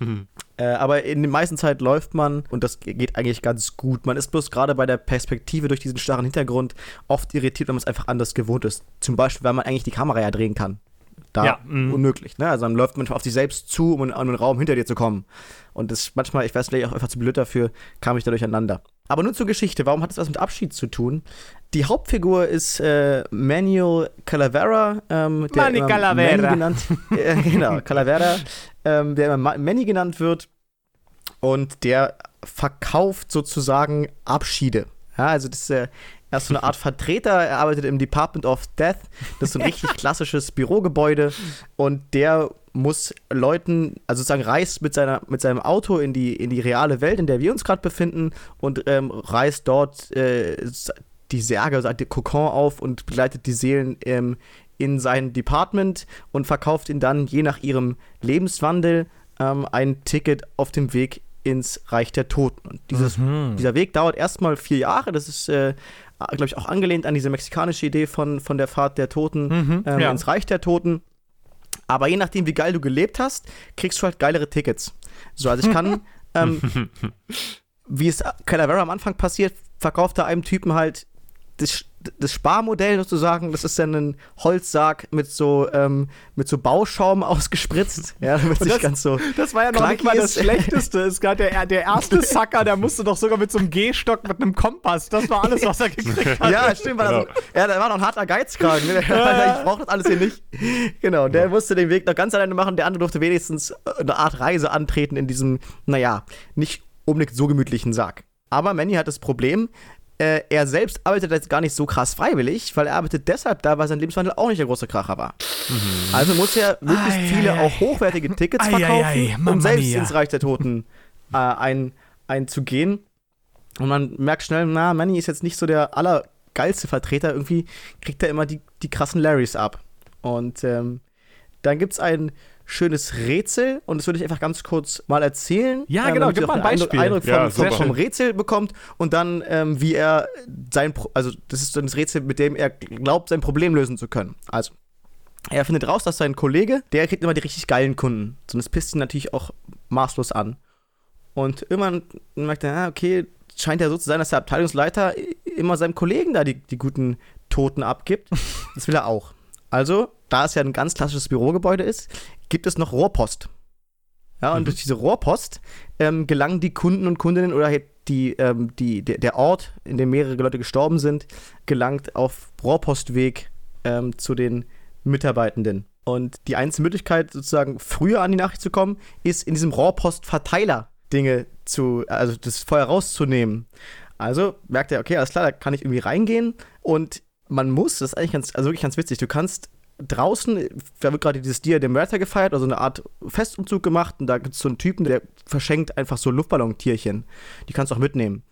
Mhm. Äh, aber in der meisten Zeit läuft man und das geht eigentlich ganz gut. Man ist bloß gerade bei der Perspektive durch diesen starren Hintergrund oft irritiert, wenn man es einfach anders gewohnt ist. Zum Beispiel, weil man eigentlich die Kamera ja drehen kann da ja, mhm. unmöglich. Ne? Also dann läuft man auf sich selbst zu, um in einen Raum hinter dir zu kommen. Und das manchmal, ich weiß vielleicht auch einfach zu blöd dafür, kam ich da durcheinander. Aber nun zur Geschichte. Warum hat es was mit Abschied zu tun? Die Hauptfigur ist äh, Manuel Calavera. Ähm, der Manny Calavera. Manny genannt, [LAUGHS] äh, genau, Calavera, ähm, der immer Manny genannt wird. Und der verkauft sozusagen Abschiede. Ja, also das, äh, er ist so eine Art Vertreter, er arbeitet im Department of Death. Das ist so ein richtig [LAUGHS] klassisches Bürogebäude. Und der muss Leuten, also sozusagen reist mit, seiner, mit seinem Auto in die, in die reale Welt, in der wir uns gerade befinden, und ähm, reist dort äh, die Särge, also die Kokon auf und begleitet die Seelen ähm, in sein Department und verkauft ihnen dann je nach ihrem Lebenswandel ähm, ein Ticket auf dem Weg ins Reich der Toten. Und dieses, mhm. dieser Weg dauert erstmal vier Jahre. Das ist äh, glaube ich, auch angelehnt an diese mexikanische Idee von, von der Fahrt der Toten mhm, ähm, ja. ins Reich der Toten. Aber je nachdem, wie geil du gelebt hast, kriegst du halt geilere Tickets. So, also ich kann, [LAUGHS] ähm, wie es Calavera am Anfang passiert, verkauft er einem Typen halt das, das Sparmodell sozusagen, das ist dann ein Holzsarg mit so, ähm, mit so Bauschaum [LAUGHS] ausgespritzt. Ja, damit das, ganz so. Das war ja noch nicht mal das Schlechteste. Es gab der, der erste [LAUGHS] Sacker, der musste doch sogar mit so einem Gehstock mit einem Kompass. Das war alles, was er gekriegt hat. Ja, stimmt. Weil genau. also, ja, der war noch ein harter Geizkragen. Ne? [LAUGHS] ich brauche das alles hier nicht. Genau, der ja. musste den Weg noch ganz alleine machen. Der andere durfte wenigstens eine Art Reise antreten in diesem, naja, nicht unbedingt so gemütlichen Sarg. Aber Manny hat das Problem, äh, er selbst arbeitet jetzt gar nicht so krass freiwillig, weil er arbeitet deshalb da, weil sein Lebenswandel auch nicht der große Kracher war. Mhm. Also muss er möglichst ai, viele ai, auch hochwertige Tickets ai, verkaufen, um selbst ins Reich der Toten äh, ein, einzugehen. Und man merkt schnell, na, Manny ist jetzt nicht so der allergeilste Vertreter. Irgendwie kriegt er immer die, die krassen Larrys ab. Und ähm, dann gibt es ein schönes Rätsel und das würde ich einfach ganz kurz mal erzählen. Ja, ähm, genau, gib mal ein einen Beispiel. Eindruck vom, Ja, vom, Rätsel bekommt und dann, ähm, wie er sein, Pro also das ist dann das Rätsel, mit dem er glaubt, sein Problem lösen zu können. Also, er findet raus, dass sein Kollege, der kriegt immer die richtig geilen Kunden. So, und das pisst ihn natürlich auch maßlos an. Und irgendwann merkt er, ah, okay, scheint ja so zu sein, dass der Abteilungsleiter immer seinem Kollegen da die, die guten Toten abgibt. [LAUGHS] Das will er auch. Also, da es ja ein ganz klassisches Bürogebäude ist, gibt es noch Rohrpost. Ja, und Mhm. durch diese Rohrpost ähm, gelangen die Kunden und Kundinnen oder halt die, ähm, die, der, der Ort, in dem mehrere Leute gestorben sind, gelangt auf Rohrpostweg ähm, zu den Mitarbeitenden. Und die einzige Möglichkeit, sozusagen früher an die Nachricht zu kommen, ist in diesem Rohrpostverteiler Dinge zu, also das Feuer rauszunehmen. Also merkt er, okay, alles klar, da kann ich irgendwie reingehen und man muss, das ist eigentlich ganz, also wirklich ganz witzig, du kannst draußen, da wird gerade dieses Dia de Muerta gefeiert, also eine Art Festumzug gemacht und da gibt es so einen Typen, der verschenkt einfach so Luftballontierchen. Die kannst du auch mitnehmen.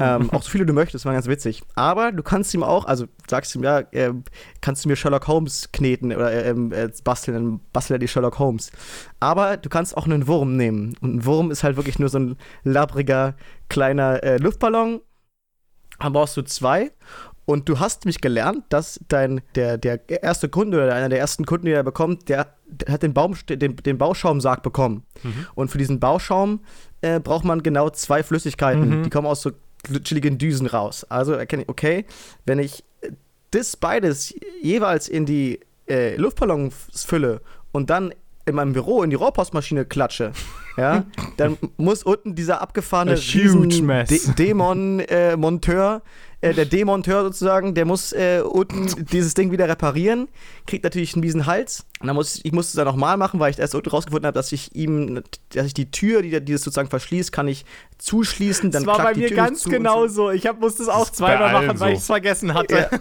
Ähm, auch so viele du möchtest, war ganz witzig. Aber du kannst ihm auch, also sagst ihm, ja, äh, kannst du mir Sherlock Holmes kneten oder äh, ähm, äh, basteln, dann bastelt er die Sherlock Holmes. Aber du kannst auch einen Wurm nehmen. Und ein Wurm ist halt wirklich nur so ein labbriger kleiner äh, Luftballon. Dann brauchst du zwei. Und du hast mich gelernt, dass dein, der, der erste Kunde oder einer der ersten Kunden, die er bekommt, der, der hat den, Baum, den, den Bauschaumsarg bekommen. Und für diesen Bauschaum äh, braucht man genau zwei Flüssigkeiten. Mhm. Die kommen aus so chilligen Düsen raus. Also erkenne ich, okay, wenn ich das beides jeweils in die äh, Luftballons fülle und dann in meinem Büro in die Rohrpostmaschine klatsche, [LAUGHS] ja, dann muss unten dieser abgefahrene Dämon-Monteur, äh, der Demonteur sozusagen, der muss äh, unten dieses Ding wieder reparieren, kriegt natürlich einen miesen Hals. Und dann muss ich, ich musste es dann nochmal machen, weil ich erst unten rausgefunden habe, dass ich ihm, dass ich die Tür, die, die das sozusagen verschließt, kann ich zuschließen. Dann Das war bei mir ganz genau so. so. Ich hab, musste es auch zweimal machen, weil so. ich es vergessen hatte. [LAUGHS]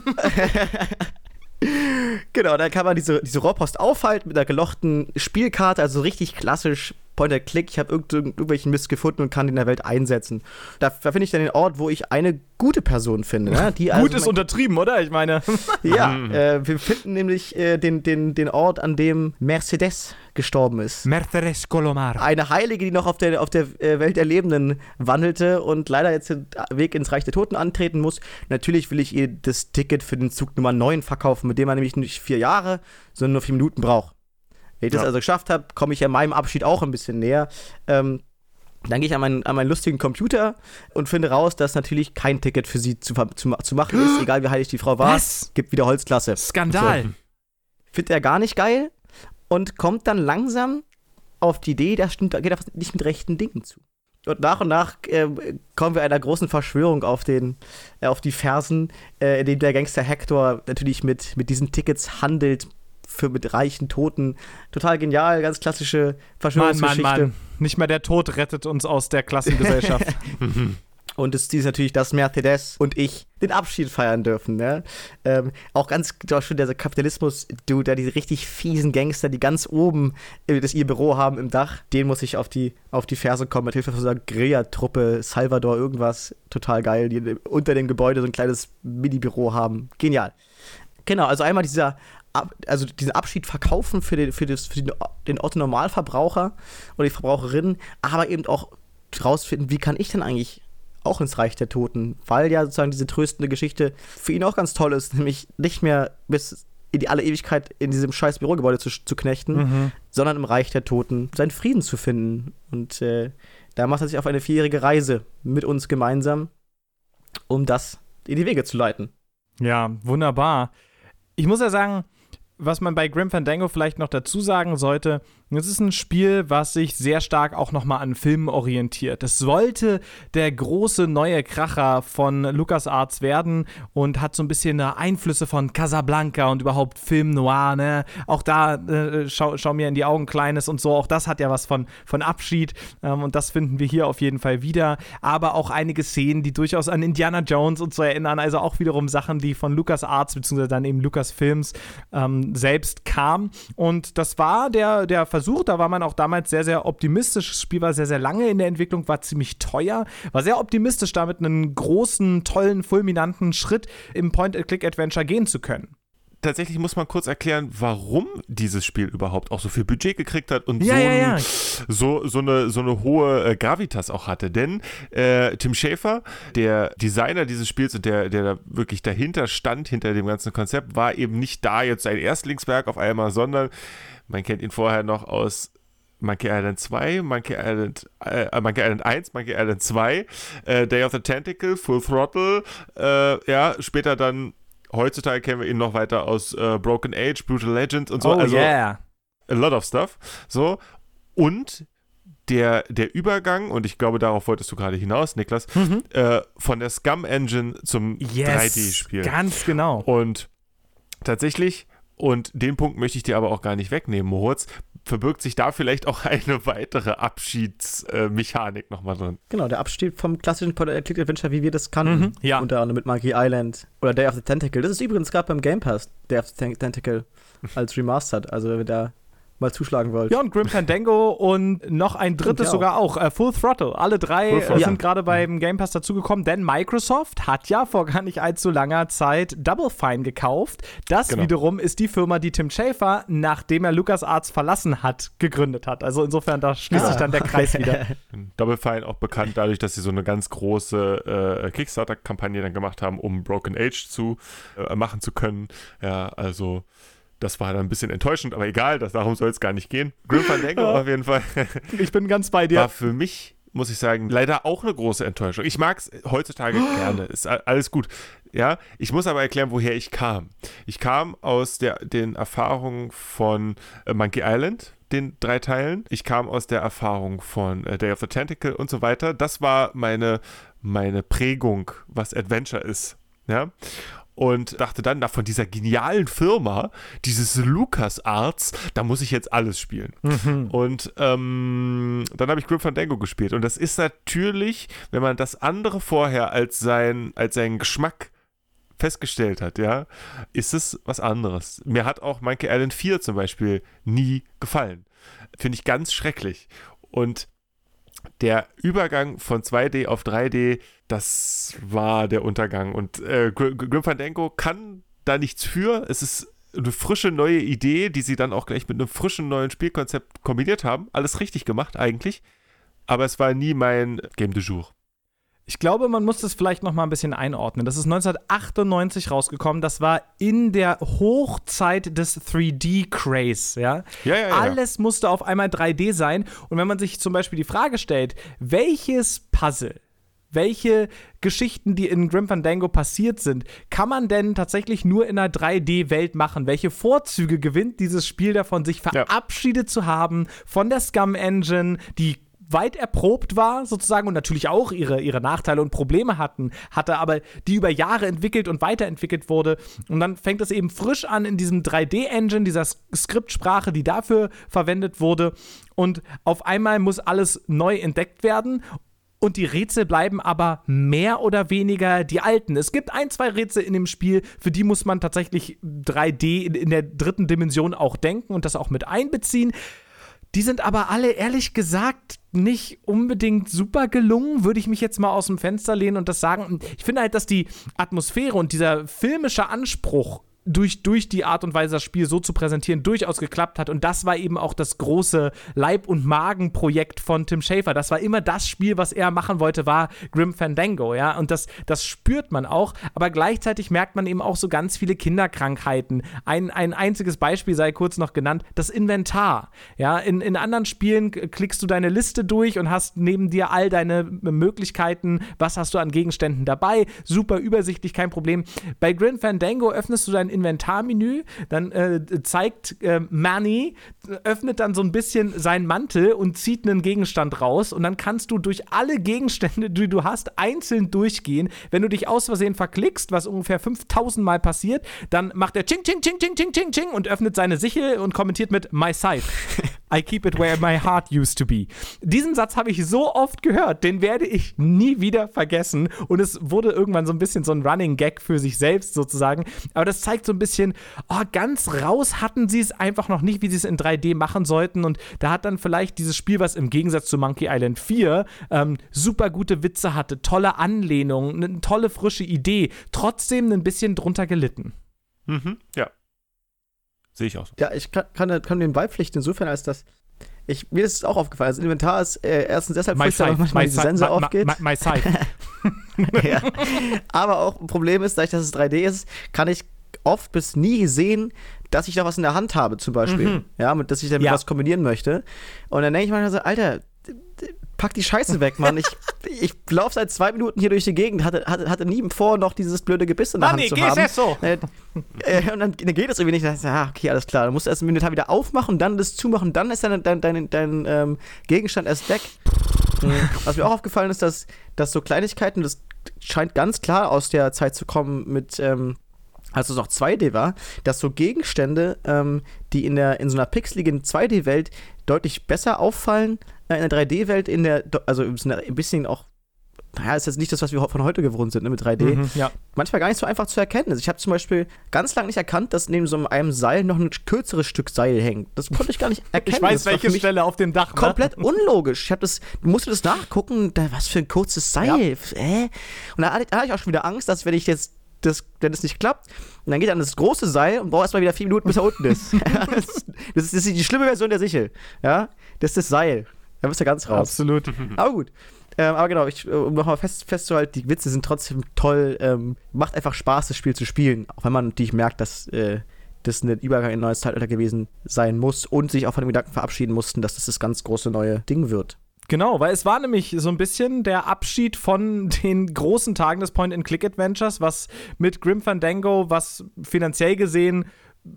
Genau, dann kann man diese, diese Rohrpost aufhalten mit einer gelochten Spielkarte, also richtig klassisch Point-and-Click. Ich habe irgend, irgendwelchen Mist gefunden und kann den in der Welt einsetzen. Da, da finde ich dann den Ort, wo ich eine gute Person finde. Ne? Die [LAUGHS] Gut also ist untertrieben, oder? Ich meine. [LAUGHS] Ja, äh, wir finden nämlich äh, den, den, den Ort, an dem Mercedes gestorben ist. Mercedes Colomar. Eine Heilige, die noch auf der, auf der äh, Welt der Lebenden wandelte und leider jetzt den Weg ins Reich der Toten antreten muss. Natürlich will ich ihr das Ticket für den Zug Nummer 9 verkaufen, mit dem man nämlich nicht vier Jahre, sondern nur vier Minuten braucht. Wenn ich das Ja. also geschafft habe, komme ich ja meinem Abschied auch ein bisschen näher. Ähm, dann gehe ich an meinen, an meinen lustigen Computer und finde raus, dass natürlich kein Ticket für sie zu, zu, zu machen ist, [GASPS] egal wie heilig die Frau war. Was? Gibt wieder Holzklasse. Skandal. Findet er gar nicht geil und kommt dann langsam auf die Idee, das stimmt, geht einfach nicht mit rechten Dingen zu. Und nach und nach äh, kommen wir einer großen Verschwörung auf, den, äh, auf die Fersen, äh, in dem der Gangster Hector natürlich mit, mit diesen Tickets handelt für mit reichen Toten. Total genial, ganz klassische Mann, Verschwörungsgeschichte. Mann, Mann. Nicht mehr der Tod rettet uns aus der Klassengesellschaft. [LAUGHS] Und es ist natürlich, dass Mercedes und ich den Abschied feiern dürfen. Ne? Ähm, auch ganz doch schon der Kapitalismus-Dude, da diese richtig fiesen Gangster, die ganz oben äh, das ihr Büro haben im Dach, den muss ich auf die, auf die Ferse kommen, mit Hilfe von so einer Guerilla-Truppe, Salvador, irgendwas. Total geil, die unter dem Gebäude so ein kleines Mini-Büro haben. Genial. Genau, also einmal dieser, also diesen Abschied verkaufen für den, für das, für den, den Otto-Normalverbraucher oder die Verbraucherin, aber eben auch rausfinden, wie kann ich denn eigentlich auch ins Reich der Toten, weil ja sozusagen diese tröstende Geschichte für ihn auch ganz toll ist, nämlich nicht mehr bis in die alle Ewigkeit in diesem scheiß Bürogebäude zu, zu knechten, mhm. sondern im Reich der Toten seinen Frieden zu finden. Und äh, da macht er sich auf eine vierjährige Reise mit uns gemeinsam, um das in die Wege zu leiten. Ja, wunderbar. Ich muss ja sagen, was man bei Grim Fandango vielleicht noch dazu sagen sollte, es ist ein Spiel, was sich sehr stark auch nochmal an Filmen orientiert. Es sollte der große neue Kracher von LucasArts werden und hat so ein bisschen Einflüsse von Casablanca und überhaupt Film Noir, ne? Auch da, äh, schau, schau mir in die Augen, Kleines und so, auch das hat ja was von, von Abschied ähm, und das finden wir hier auf jeden Fall wieder. Aber auch einige Szenen, die durchaus an Indiana Jones und so erinnern, also auch wiederum Sachen, die von LucasArts beziehungsweise dann eben Lucasfilms ähm, selbst kamen. Und das war der, der Versuch, versucht. Da war man auch damals sehr, sehr optimistisch. Das Spiel war sehr, sehr lange in der Entwicklung, war ziemlich teuer, war sehr optimistisch damit, einen großen, tollen, fulminanten Schritt im Point-and-Click-Adventure gehen zu können tatsächlich muss man kurz erklären, warum dieses Spiel überhaupt auch so viel Budget gekriegt hat und ja, so, ja, ja. So, so, eine, so eine hohe äh, Gravitas auch hatte. Denn äh, Tim Schafer, der Designer dieses Spiels und der, der da wirklich dahinter stand, hinter dem ganzen Konzept, war eben nicht da jetzt ein Erstlingswerk auf einmal, sondern man kennt ihn vorher noch aus Monkey Island 2, Monkey Island, äh, Monkey Island 1, Monkey Island 2, äh, Day of the Tentacle, Full Throttle, äh, ja, später dann heutzutage kennen wir ihn noch weiter aus äh, Broken Age, Brutal Legend und so. Oh also yeah. a lot of stuff. So. Und der, der Übergang, und ich glaube, darauf wolltest du gerade hinaus, Niklas, Mhm. äh, von der Scum Engine zum Yes, 3D-Spiel. Ganz genau. Und tatsächlich, und den Punkt möchte ich dir aber auch gar nicht wegnehmen, Moritz, verbirgt sich da vielleicht auch [LAUGHS] eine weitere Abschiedsmechanik nochmal drin. Genau, der Abstieg vom klassischen Point-and-Click-Adventure, wie wir das kannten. Mhm, ja. Unter anderem mit Monkey Island oder Day of the Tentacle. Das ist übrigens gerade beim Game Pass, Day of the Ten- Tentacle, als Remastered. Also, wenn ihr da mal zuschlagen wollt. Ja, und Grim Fandango und noch ein drittes ja sogar auch. Äh, Full Throttle. Alle drei äh, Throttle. sind gerade beim Game Pass dazugekommen, denn Microsoft hat ja vor gar nicht allzu langer Zeit Double Fine gekauft. Das Genau. wiederum ist die Firma, die Tim Schafer, nachdem er LucasArts verlassen hat, gegründet hat. Also insofern, da schließt Ah. sich dann der Kreis wieder. [LAUGHS] Double Fine auch bekannt dadurch, dass sie so eine ganz große äh, Kickstarter-Kampagne dann gemacht haben, um Broken Age zu äh, machen zu können. Ja, also das war dann ein bisschen enttäuschend, aber egal, das, darum soll es gar nicht gehen. Grim Fandango Ja. auf jeden Fall [LAUGHS] Ich bin ganz bei dir. war für mich, muss ich sagen, leider auch eine große Enttäuschung. Ich mag es heutzutage [GASPS] gerne, ist alles gut. Ja, ich muss aber erklären, woher ich kam. Ich kam aus der, den Erfahrungen von äh, Monkey Island, den drei Teilen. Ich kam aus der Erfahrung von äh, Day of the Tentacle und so weiter. Das war meine, meine Prägung, was Adventure ist. Ja. Und dachte dann, na, von dieser genialen Firma, dieses LucasArts, da muss ich jetzt alles spielen. Und ähm, dann habe ich Grim Fandango gespielt. Und das ist natürlich, wenn man das andere vorher als, sein, als seinen Geschmack festgestellt hat, ja, ist es was anderes. Mir hat auch Monkey Island 4 zum Beispiel nie gefallen. Finde ich ganz schrecklich. Und der Übergang von 2D auf 3D, das war der Untergang. Und äh, Gr- Grim Fandango kann da nichts für. Es ist eine frische neue Idee, die sie dann auch gleich mit einem frischen neuen Spielkonzept kombiniert haben. Alles richtig gemacht eigentlich. Aber es war nie mein Game du jour. Ich glaube, man muss das vielleicht noch mal ein bisschen einordnen. Das ist 1998 rausgekommen. Das war in der Hochzeit des 3D-Craze, ja? Ja, ja, ja. Alles musste auf einmal 3D sein. Und wenn man sich zum Beispiel die Frage stellt, welches Puzzle, welche Geschichten, die in Grim Fandango passiert sind, kann man denn tatsächlich nur in einer 3D-Welt machen? Welche Vorzüge gewinnt dieses Spiel davon, sich verabschiedet zu haben von der Scum Engine, die weit erprobt war, sozusagen, und natürlich auch ihre, ihre Nachteile und Probleme hatten, hatte, aber die über Jahre entwickelt und weiterentwickelt wurde. Und dann fängt es eben frisch an in diesem 3D-Engine, dieser Skriptsprache, die dafür verwendet wurde. Und auf einmal muss alles neu entdeckt werden. Und die Rätsel bleiben aber mehr oder weniger die alten. Es gibt ein, zwei Rätsel in dem Spiel, für die muss man tatsächlich 3D in, in der dritten Dimension auch denken und das auch mit einbeziehen. Die sind aber alle ehrlich gesagt nicht unbedingt super gelungen, würde ich mich jetzt mal aus dem Fenster lehnen und das sagen. Ich finde halt, dass die Atmosphäre und dieser filmische Anspruch durch, durch die Art und Weise, das Spiel so zu präsentieren, durchaus geklappt hat. Und das war eben auch das große Leib- und Magenprojekt von Tim Schafer. Das war immer das Spiel, was er machen wollte, war Grim Fandango, ja. Und das, das spürt man auch. Aber gleichzeitig merkt man eben auch so ganz viele Kinderkrankheiten. Ein, ein einziges Beispiel sei kurz noch genannt, das Inventar. Ja, in, in anderen Spielen klickst du deine Liste durch und hast neben dir all deine Möglichkeiten, was hast du an Gegenständen dabei, super übersichtlich, kein Problem. Bei Grim Fandango öffnest du dein Inventarmenü, dann äh, zeigt äh, Manny, öffnet dann so ein bisschen seinen Mantel und zieht einen Gegenstand raus und dann kannst du durch alle Gegenstände, die du hast, einzeln durchgehen. Wenn du dich aus Versehen verklickst, was ungefähr 5000 Mal passiert, dann macht er Ching, Ching, Ching, Ching, Ching, Ching, Ching und öffnet seine Sichel und kommentiert mit My Side. [LAUGHS] I keep it where my heart used to be. Diesen Satz habe ich so oft gehört, den werde ich nie wieder vergessen. Und es wurde irgendwann so ein bisschen so ein Running Gag für sich selbst sozusagen. Aber das zeigt so ein bisschen, oh, ganz raus hatten sie es einfach noch nicht, wie sie es in 3D machen sollten. Und da hat dann vielleicht dieses Spiel, was im Gegensatz zu Monkey Island 4 ähm, super gute Witze hatte, tolle Anlehnungen, eine tolle frische Idee, trotzdem ein bisschen drunter gelitten. Mhm, ja. Sehe ich auch so. Ja, ich kann, kann, kann dem beipflichten, insofern, als dass. Ich, mir ist es auch aufgefallen. Das Inventar ist äh, erstens deshalb My furchtbar, weil manchmal my Sense my, aufgeht. my, my side. [LAUGHS] ja. Aber auch ein Problem ist, dadurch, dass es 3D ist, kann ich oft bis nie sehen, dass ich da was in der Hand habe, zum Beispiel. Mhm. Ja, mit, dass ich damit Ja. was kombinieren möchte. Und dann denke ich manchmal so, Alter, pack die Scheiße weg, Mann. Ich, [LAUGHS] ich laufe seit zwei Minuten hier durch die Gegend, hatte, hatte, hatte nie vor, noch dieses blöde Gebiss in der Ah, Hand zu haben. es so. Äh, äh, und dann, dann geht es irgendwie nicht. Dann ich, ah, okay, alles klar. Dann musst du erst im Inventar wieder aufmachen, dann das zumachen, dann ist dein, dein, dein, dein ähm, Gegenstand erst weg. [LAUGHS] Was mir auch aufgefallen ist, dass, dass so Kleinigkeiten, das scheint ganz klar aus der Zeit zu kommen mit, ähm, als es noch 2D war, dass so Gegenstände, ähm, die in, der, in so einer pixeligen 2D-Welt deutlich besser auffallen, äh, in der 3D-Welt, in der, also ein bisschen auch, naja, ist jetzt nicht das, was wir von heute gewohnt sind, ne, mit 3D Mhm, ja. manchmal gar nicht so einfach zu erkennen ist. Ich habe zum Beispiel ganz lange nicht erkannt, dass neben so einem Seil noch ein kürzeres Stück Seil hängt. Das konnte ich gar nicht [LAUGHS] erkennen. Ich weiß, welche Stelle auf dem Dach. Ne? Komplett unlogisch. Ich habe das, musste das nachgucken, da, was für ein kurzes Seil. Äh? Und da hatte ich auch schon wieder Angst, dass wenn ich jetzt das, wenn das nicht klappt, und dann geht er an das große Seil und braucht erstmal wieder vier Minuten, bis er unten ist. [LAUGHS] das, ist das ist die schlimme Version der Sichel. Ja, das ist das Seil. Da bist du ganz raus. Absolut. [LAUGHS] Aber gut. Ähm, aber genau, ich, um nochmal fest, festzuhalten, die Witze sind trotzdem toll. Ähm, macht einfach Spaß, das Spiel zu spielen. Auch wenn man natürlich merkt, dass äh, das ein Übergang in ein neues Zeitalter gewesen sein muss und sich auch von dem Gedanken verabschieden mussten, dass das das ganz große neue Ding wird. Genau, weil es war nämlich so ein bisschen der Abschied von [LAUGHS] den großen Tagen des Point-and-Click-Adventures, was mit Grim Fandango, was finanziell gesehen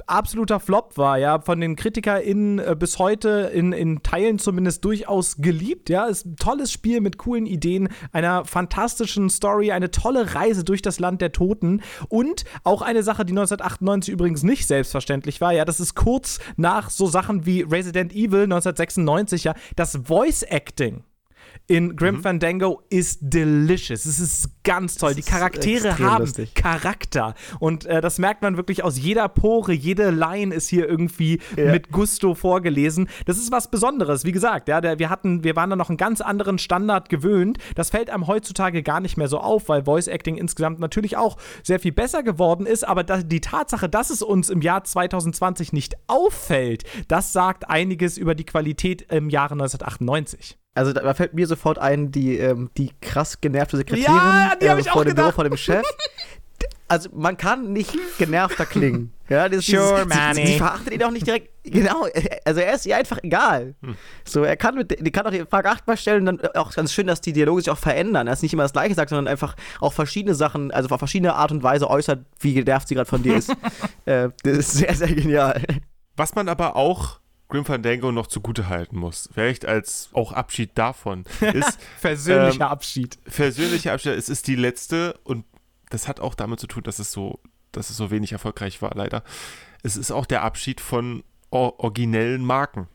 absoluter Flop war, ja, von den KritikerInnen äh, bis heute in, in Teilen zumindest durchaus geliebt, ja, ist ein tolles Spiel mit coolen Ideen, einer fantastischen Story, eine tolle Reise durch das Land der Toten. Und auch eine Sache, die 1998 übrigens nicht selbstverständlich war, ja, das ist kurz nach so Sachen wie Resident Evil 1996, ja, das Voice Acting in Grim Mhm. Fandango ist delicious. Es ist ganz toll. Die Charaktere haben lustig. Charakter. Und äh, das merkt man wirklich aus jeder Pore. Jede Line ist hier irgendwie Ja. mit Gusto vorgelesen. Das ist was Besonderes. Wie gesagt, ja, der, wir, hatten, wir waren da noch einen ganz anderen Standard gewöhnt. Das fällt einem heutzutage gar nicht mehr so auf, weil Voice Acting insgesamt natürlich auch sehr viel besser geworden ist. Aber da, die Tatsache, dass es uns im Jahr 2020 nicht auffällt, das sagt einiges über die Qualität im Jahre 1998. Also da fällt mir sofort ein, die, ähm, die krass genervte Sekretärin Ja, äh, ich vor auch dem Büro vor dem Chef. Also man kann nicht genervter klingen. [LAUGHS] Ja, das Sure, dieses, Manny. sie, sie verachtet ihn auch nicht direkt. Genau, also er ist ihr einfach egal. So, er kann mit, die kann auch die Frage 8 mal stellen, dann äh, auch ganz schön, dass die Dialoge sich auch verändern. Er ist nicht immer das gleiche sagt, sondern einfach auch verschiedene Sachen, also auf verschiedene Art und Weise äußert, wie genervt sie gerade von dir ist. [LAUGHS] äh, das ist sehr, sehr genial. Was man aber auch Grim Fandango noch zugute halten muss, vielleicht als auch Abschied davon, [LAUGHS] ist Persönlicher Ähm, Abschied. persönlicher Abschied. Es ist die letzte und das hat auch damit zu tun, dass es so, dass es so wenig erfolgreich war, leider. Es ist auch der Abschied von or originellen Marken,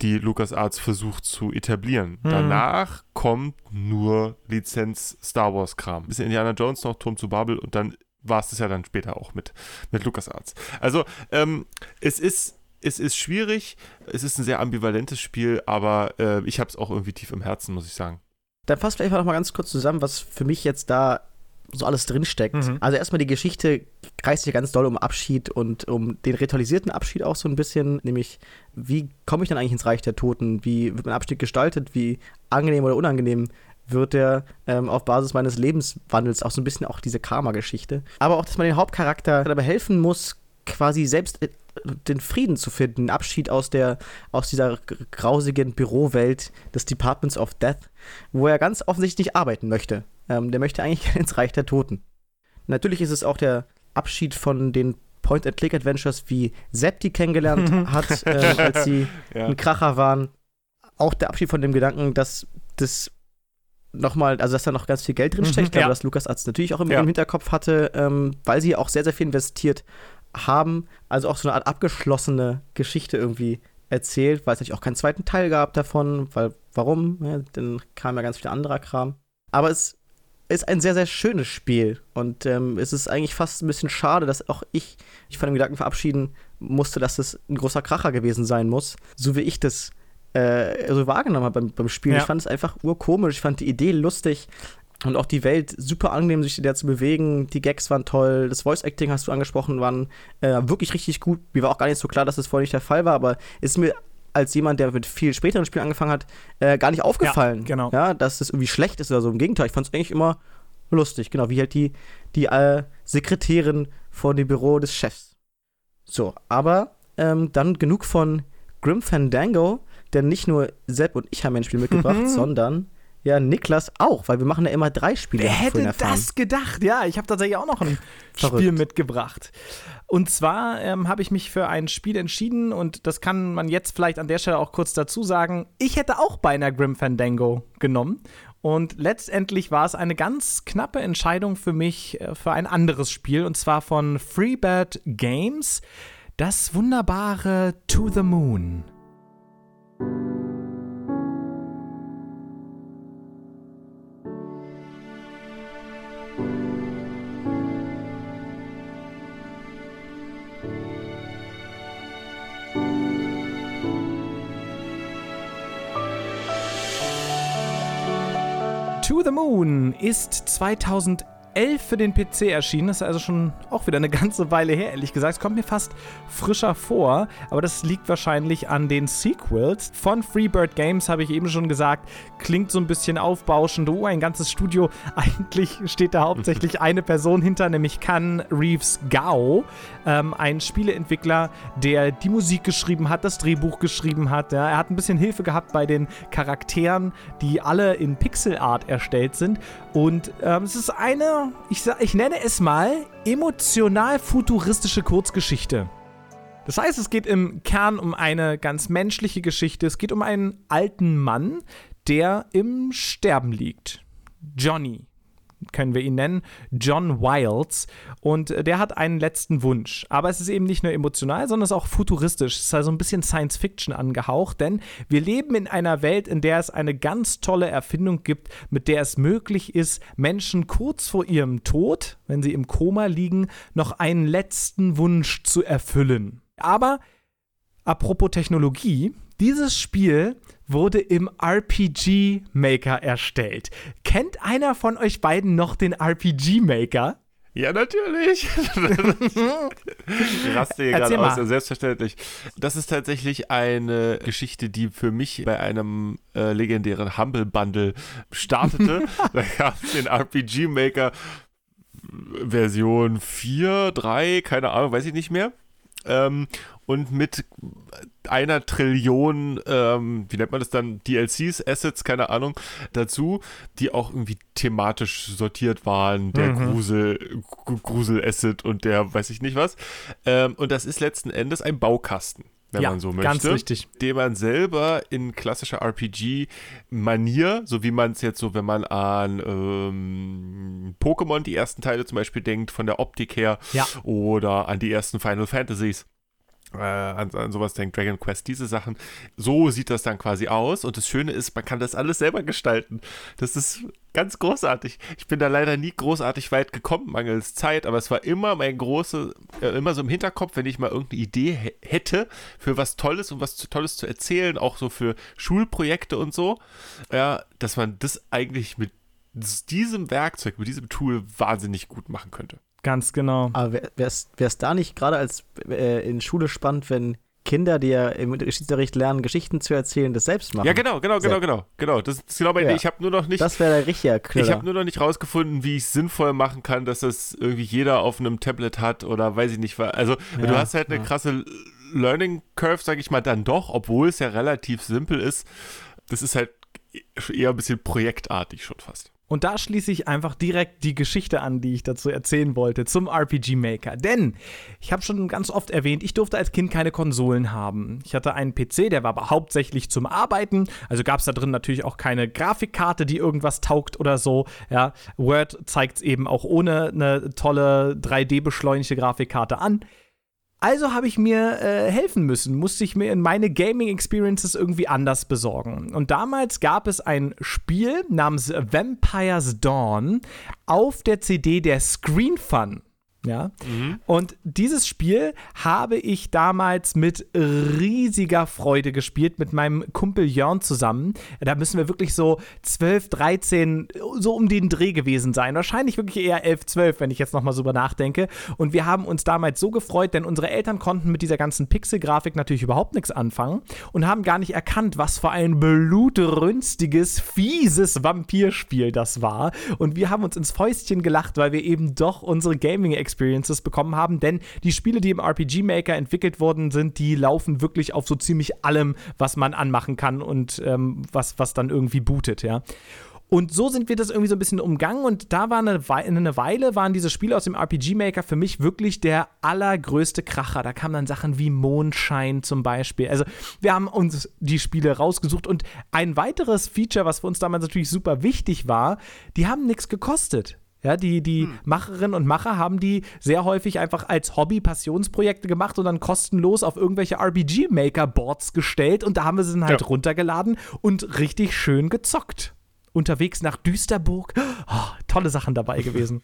die LucasArts versucht zu etablieren. Danach kommt nur Lizenz Star Wars Kram. Bisschen Indiana Jones noch, Turm zu Babel und dann war es das ja dann später auch mit, mit LucasArts. Also, ähm, es ist es ist schwierig, es ist ein sehr ambivalentes Spiel, aber äh, ich habe es auch irgendwie tief im Herzen, muss ich sagen. Dann fasst vielleicht mal noch mal ganz kurz zusammen, was für mich jetzt da so alles drinsteckt. Mhm. Also erstmal die Geschichte kreist sich ganz doll um Abschied und um den ritualisierten Abschied auch so ein bisschen, nämlich wie komme ich dann eigentlich ins Reich der Toten? Wie wird mein Abschied gestaltet? Wie angenehm oder unangenehm wird der ähm, auf Basis meines Lebenswandels auch so ein bisschen auch diese Karma-Geschichte. Aber auch, dass man den Hauptcharakter dabei helfen muss, quasi selbst äh, den Frieden zu finden, Abschied aus der aus dieser grausigen Bürowelt des Departments of Death, wo er ganz offensichtlich nicht arbeiten möchte. Ähm, der möchte eigentlich [LAUGHS] ins Reich der Toten. Natürlich ist es auch der Abschied von den Point-and-Click-Adventures, wie Sepp die kennengelernt hat, [LAUGHS] ähm, als sie Ja. ein Kracher waren. Auch der Abschied von dem Gedanken, dass das nochmal, also dass da noch ganz viel Geld drin steckt. Mhm, glaube, ja. dass Lukas Arzt natürlich auch im, Ja. im Hinterkopf hatte, ähm, weil sie auch sehr, sehr viel investiert haben. Also auch so eine Art abgeschlossene Geschichte irgendwie erzählt, weil es natürlich auch keinen zweiten Teil gab davon, weil warum? Ja, dann kam ja ganz viel anderer Kram. Aber es ist ein sehr, sehr schönes Spiel. Und ähm, es ist eigentlich fast ein bisschen schade, dass auch ich mich von dem Gedanken verabschieden musste, dass es ein großer Kracher gewesen sein muss, so wie ich das äh, so wahrgenommen habe beim, beim Spiel. Ja. Ich fand es einfach urkomisch, ich fand die Idee lustig. Und auch die Welt super angenehm, sich der zu bewegen. Die Gags waren toll. Das Voice-Acting hast du angesprochen, waren äh, wirklich richtig gut. Mir war auch gar nicht so klar, dass das vorher nicht der Fall war, aber ist mir als jemand, der mit viel späteren Spielen angefangen hat, äh, gar nicht aufgefallen. Ja, genau. Ja, dass das irgendwie schlecht ist oder so. Im Gegenteil, ich fand es eigentlich immer lustig. Genau, wie halt die, die äh, Sekretärin vor dem Büro des Chefs. So, aber ähm, dann genug von Grim Fandango, denn nicht nur Sepp und ich haben ein Spiel mitgebracht, [LAUGHS] sondern ja, Niklas auch, weil wir machen ja immer drei Spiele. Wer hätte das gedacht? Ja, ich habe tatsächlich auch noch ein [LAUGHS] Verrückt. Spiel mitgebracht. Und zwar ähm, habe ich mich für ein Spiel entschieden und das kann man jetzt vielleicht an der Stelle auch kurz dazu sagen. Ich hätte auch beinahe Grim Fandango genommen. Und letztendlich war es eine ganz knappe Entscheidung für mich äh, für ein anderes Spiel und zwar von Freebird Games. Das wunderbare To the Moon. Moon ist 2011 für den PC erschienen. Das ist also schon auch wieder eine [LAUGHS] ganze Weile her, ehrlich gesagt. Es kommt mir fast frischer vor, aber das liegt wahrscheinlich an den Sequels. Von Freebird Games habe ich eben schon gesagt, klingt so ein bisschen aufbauschend. Oh, ein ganzes Studio. [LAUGHS] Eigentlich steht da hauptsächlich eine Person hinter, nämlich Can Reeves Gao, ähm, ein Spieleentwickler, der die Musik geschrieben hat, das Drehbuch geschrieben hat. Ja. Er hat ein bisschen Hilfe gehabt bei den Charakteren, die alle in Pixel Art erstellt sind. Und ähm, es ist eine, ich, ich nenne es mal, emotional futuristische Kurzgeschichte. Das heißt, es geht im Kern um eine ganz menschliche Geschichte. Es geht um einen alten Mann, der im Sterben liegt. Johnny können wir ihn nennen, John Wilds. Und äh, der hat einen letzten Wunsch. Aber es ist eben nicht nur emotional, sondern es ist auch futuristisch. Es ist also ein bisschen Science Fiction angehaucht, denn wir leben in einer Welt, in der es eine ganz tolle Erfindung gibt, mit der es möglich ist, Menschen kurz vor ihrem Tod, wenn sie im Koma liegen, noch einen letzten Wunsch zu erfüllen. Aber apropos Technologie, dieses Spiel wurde im RPG Maker erstellt. Kennt einer von euch beiden noch den RPG Maker? Ja, natürlich. ich [LAUGHS] raste hier Erzähl gerade aus, ja, selbstverständlich. Das ist tatsächlich eine Geschichte, die für mich bei einem äh, legendären Humble Bundle startete. [LAUGHS] da gab es den RPG Maker Version 4, 3, keine Ahnung, weiß ich nicht mehr. Ähm, und mit einer Trillion, ähm, wie nennt man das dann, DLCs, Assets, keine Ahnung, dazu, die auch irgendwie thematisch sortiert waren, der Mhm. Grusel, Grusel-Asset und der weiß ich nicht was. Ähm, und das ist letzten Endes ein Baukasten, wenn Ja, man so möchte. ganz richtig. Den man selber in klassischer RPG-Manier, so wie man es jetzt so, wenn man an ähm, Pokémon, die ersten Teile zum Beispiel denkt, von der Optik her, Ja. oder an die ersten Final Fantasies. Äh, an, an sowas denkt Dragon Quest, diese Sachen. So sieht das dann quasi aus. Und das Schöne ist, man kann das alles selber gestalten. Das ist ganz großartig. Ich bin da leider nie großartig weit gekommen, mangels Zeit, aber es war immer mein große, äh, immer so im Hinterkopf, wenn ich mal irgendeine Idee hä- hätte für was Tolles und was Tolles zu erzählen, auch so für Schulprojekte und so, ja, dass man das eigentlich mit diesem Werkzeug, mit diesem Tool wahnsinnig gut machen könnte. Ganz genau. Aber wäre es da nicht gerade als äh, in Schule spannend, wenn Kinder, die ja im Geschichtsunterricht lernen, Geschichten zu erzählen, das selbst machen? Ja, genau, genau, genau, genau, genau. Das ist genau meine Ja. Idee. Ich habe nur noch nicht, Das wäre der richtige ich Knüller. habe nur noch nicht rausgefunden, wie ich es sinnvoll machen kann, dass das irgendwie jeder auf einem Tablet hat oder weiß ich nicht. Also du Ja, hast halt eine ja. krasse Learning Curve, sage ich mal, dann doch, obwohl es ja relativ simpel ist. Das ist halt eher ein bisschen projektartig schon fast. Und da schließe ich einfach direkt die Geschichte an, die ich dazu erzählen wollte, zum RPG Maker. Denn ich habe schon ganz oft erwähnt, ich durfte als Kind keine Konsolen haben. Ich hatte einen PC, der war aber hauptsächlich zum Arbeiten. Also gab es da drin natürlich auch keine Grafikkarte, die irgendwas taugt oder so. Ja, Word zeigt es eben auch ohne eine tolle 3D-beschleunigte Grafikkarte an. Also habe ich mir äh, helfen müssen, musste ich mir in meine Gaming Experiences irgendwie anders besorgen. Und damals gab es ein Spiel namens Vampire's Dawn auf der CD der Screen Fun. Ja. Mhm. Und dieses Spiel habe ich damals mit riesiger Freude gespielt, mit meinem Kumpel Jörn zusammen. Da müssen wir wirklich so 12, 13, so um den Dreh gewesen sein. Wahrscheinlich wirklich eher 11, 12, wenn ich jetzt nochmal so über nachdenke. Und wir haben uns damals so gefreut, denn unsere Eltern konnten mit dieser ganzen Pixel-Grafik natürlich überhaupt nichts anfangen und haben gar nicht erkannt, was für ein blutrünstiges, fieses Vampirspiel das war. Und wir haben uns ins Fäustchen gelacht, weil wir eben doch unsere Gaming-Experience Experiences bekommen haben, denn die Spiele, die im RPG Maker entwickelt worden sind, die laufen wirklich auf so ziemlich allem, was man anmachen kann und ähm, was, was dann irgendwie bootet, ja. Und so sind wir das irgendwie so ein bisschen umgangen und da war eine, eine Weile, waren diese Spiele aus dem RPG Maker für mich wirklich der allergrößte Kracher. Da kamen dann Sachen wie Mondschein zum Beispiel. Also wir haben uns die Spiele rausgesucht und ein weiteres Feature, was für uns damals natürlich super wichtig war, die haben nichts gekostet. Ja, die, die hm. Macherinnen und Macher haben die sehr häufig einfach als Hobby-Passionsprojekte gemacht und dann kostenlos auf irgendwelche RPG-Maker-Boards gestellt und da haben wir sie dann halt ja. runtergeladen und richtig schön gezockt. Unterwegs nach Düsterburg. Oh, tolle Sachen dabei gewesen.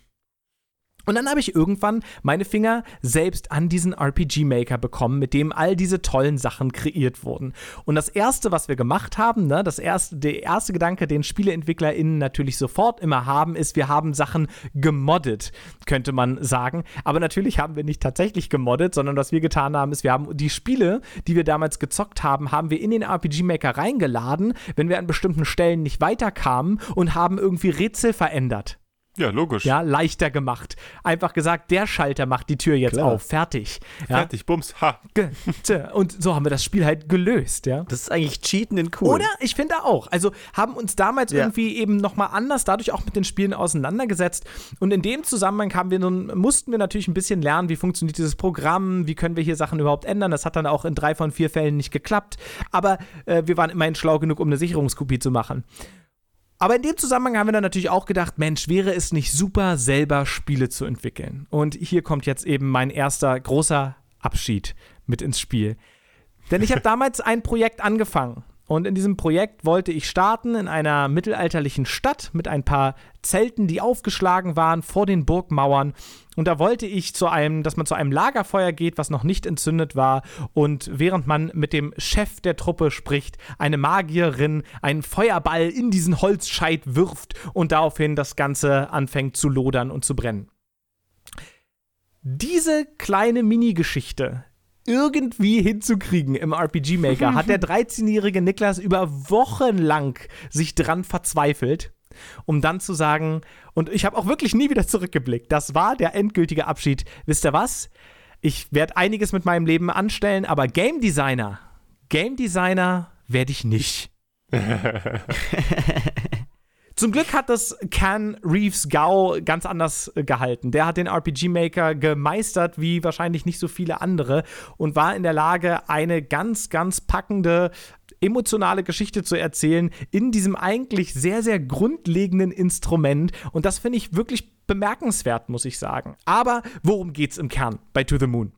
Und dann habe ich irgendwann meine Finger selbst an diesen RPG-Maker bekommen, mit dem all diese tollen Sachen kreiert wurden. Und das erste, was wir gemacht haben, ne, das erste, der erste Gedanke, den SpieleentwicklerInnen natürlich sofort immer haben, ist, wir haben Sachen gemoddet, könnte man sagen. Aber natürlich haben wir nicht tatsächlich gemoddet, sondern was wir getan haben, ist, wir haben die Spiele, die wir damals gezockt haben, haben wir in den RPG-Maker reingeladen, wenn wir an bestimmten Stellen nicht weiterkamen und haben irgendwie Rätsel verändert. Ja, logisch. Ja, leichter gemacht. Einfach gesagt, der Schalter macht die Tür jetzt Klar. auf. Fertig. Ja? Fertig, bums, ha. Und so haben wir das Spiel halt gelöst, ja. Das ist eigentlich Cheaten in cool. Oder? Ich finde auch. Also haben uns damals ja. irgendwie eben nochmal anders dadurch auch mit den Spielen auseinandergesetzt. Und in dem Zusammenhang haben wir nun, mussten wir natürlich ein bisschen lernen, wie funktioniert dieses Programm, wie können wir hier Sachen überhaupt ändern. Das hat dann auch in drei von vier Fällen nicht geklappt. Aber äh, wir waren immerhin schlau genug, um eine Sicherungskopie zu machen. Aber in dem Zusammenhang haben wir dann natürlich auch gedacht, Mensch, wäre es nicht super, selber Spiele zu entwickeln? Und hier kommt jetzt eben mein erster großer Abschied mit ins Spiel. Denn ich habe [LAUGHS] damals ein Projekt angefangen und in diesem Projekt wollte ich starten in einer mittelalterlichen Stadt mit ein paar Zelten, die aufgeschlagen waren vor den Burgmauern. Und da wollte ich zu einem, dass man zu einem Lagerfeuer geht, was noch nicht entzündet war. Und während man mit dem Chef der Truppe spricht, eine Magierin einen Feuerball in diesen Holzscheit wirft und daraufhin das Ganze anfängt zu lodern und zu brennen. Diese kleine Mini-Geschichte irgendwie hinzukriegen im RPG Maker, hat der [LAUGHS] 13-jährige Niklas über Wochen lang sich dran verzweifelt, um dann zu sagen, und ich habe auch wirklich nie wieder zurückgeblickt, das war der endgültige Abschied. Wisst ihr was? Ich werde einiges mit meinem Leben anstellen, aber Game Designer, Game Designer werde ich nicht. [LAUGHS] Zum Glück hat das Can Reeves Gao ganz anders äh, gehalten. Der hat den RPG Maker gemeistert wie wahrscheinlich nicht so viele andere und war in der Lage, eine ganz, ganz packende emotionale Geschichte zu erzählen in diesem eigentlich sehr, sehr grundlegenden Instrument. Und das finde ich wirklich bemerkenswert, muss ich sagen. Aber worum geht's im Kern bei To the Moon?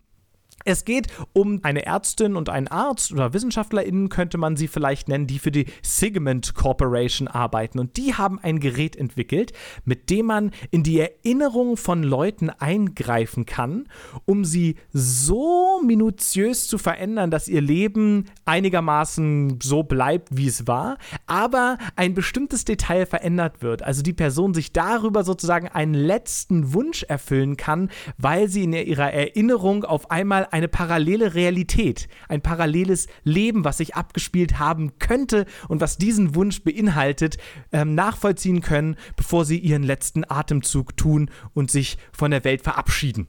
Es geht um eine Ärztin und einen Arzt oder WissenschaftlerInnen könnte man sie vielleicht nennen, die für die Sigmund Corporation arbeiten. Und die haben ein Gerät entwickelt, mit dem man in die Erinnerung von Leuten eingreifen kann, um sie so minutiös zu verändern, dass ihr Leben einigermaßen so bleibt, wie es war, aber ein bestimmtes Detail verändert wird. Also die Person sich darüber sozusagen einen letzten Wunsch erfüllen kann, weil sie in ihrer Erinnerung auf einmal eine parallele Realität, ein paralleles Leben, was sich abgespielt haben könnte und was diesen Wunsch beinhaltet, ähm, nachvollziehen können, bevor sie ihren letzten Atemzug tun und sich von der Welt verabschieden.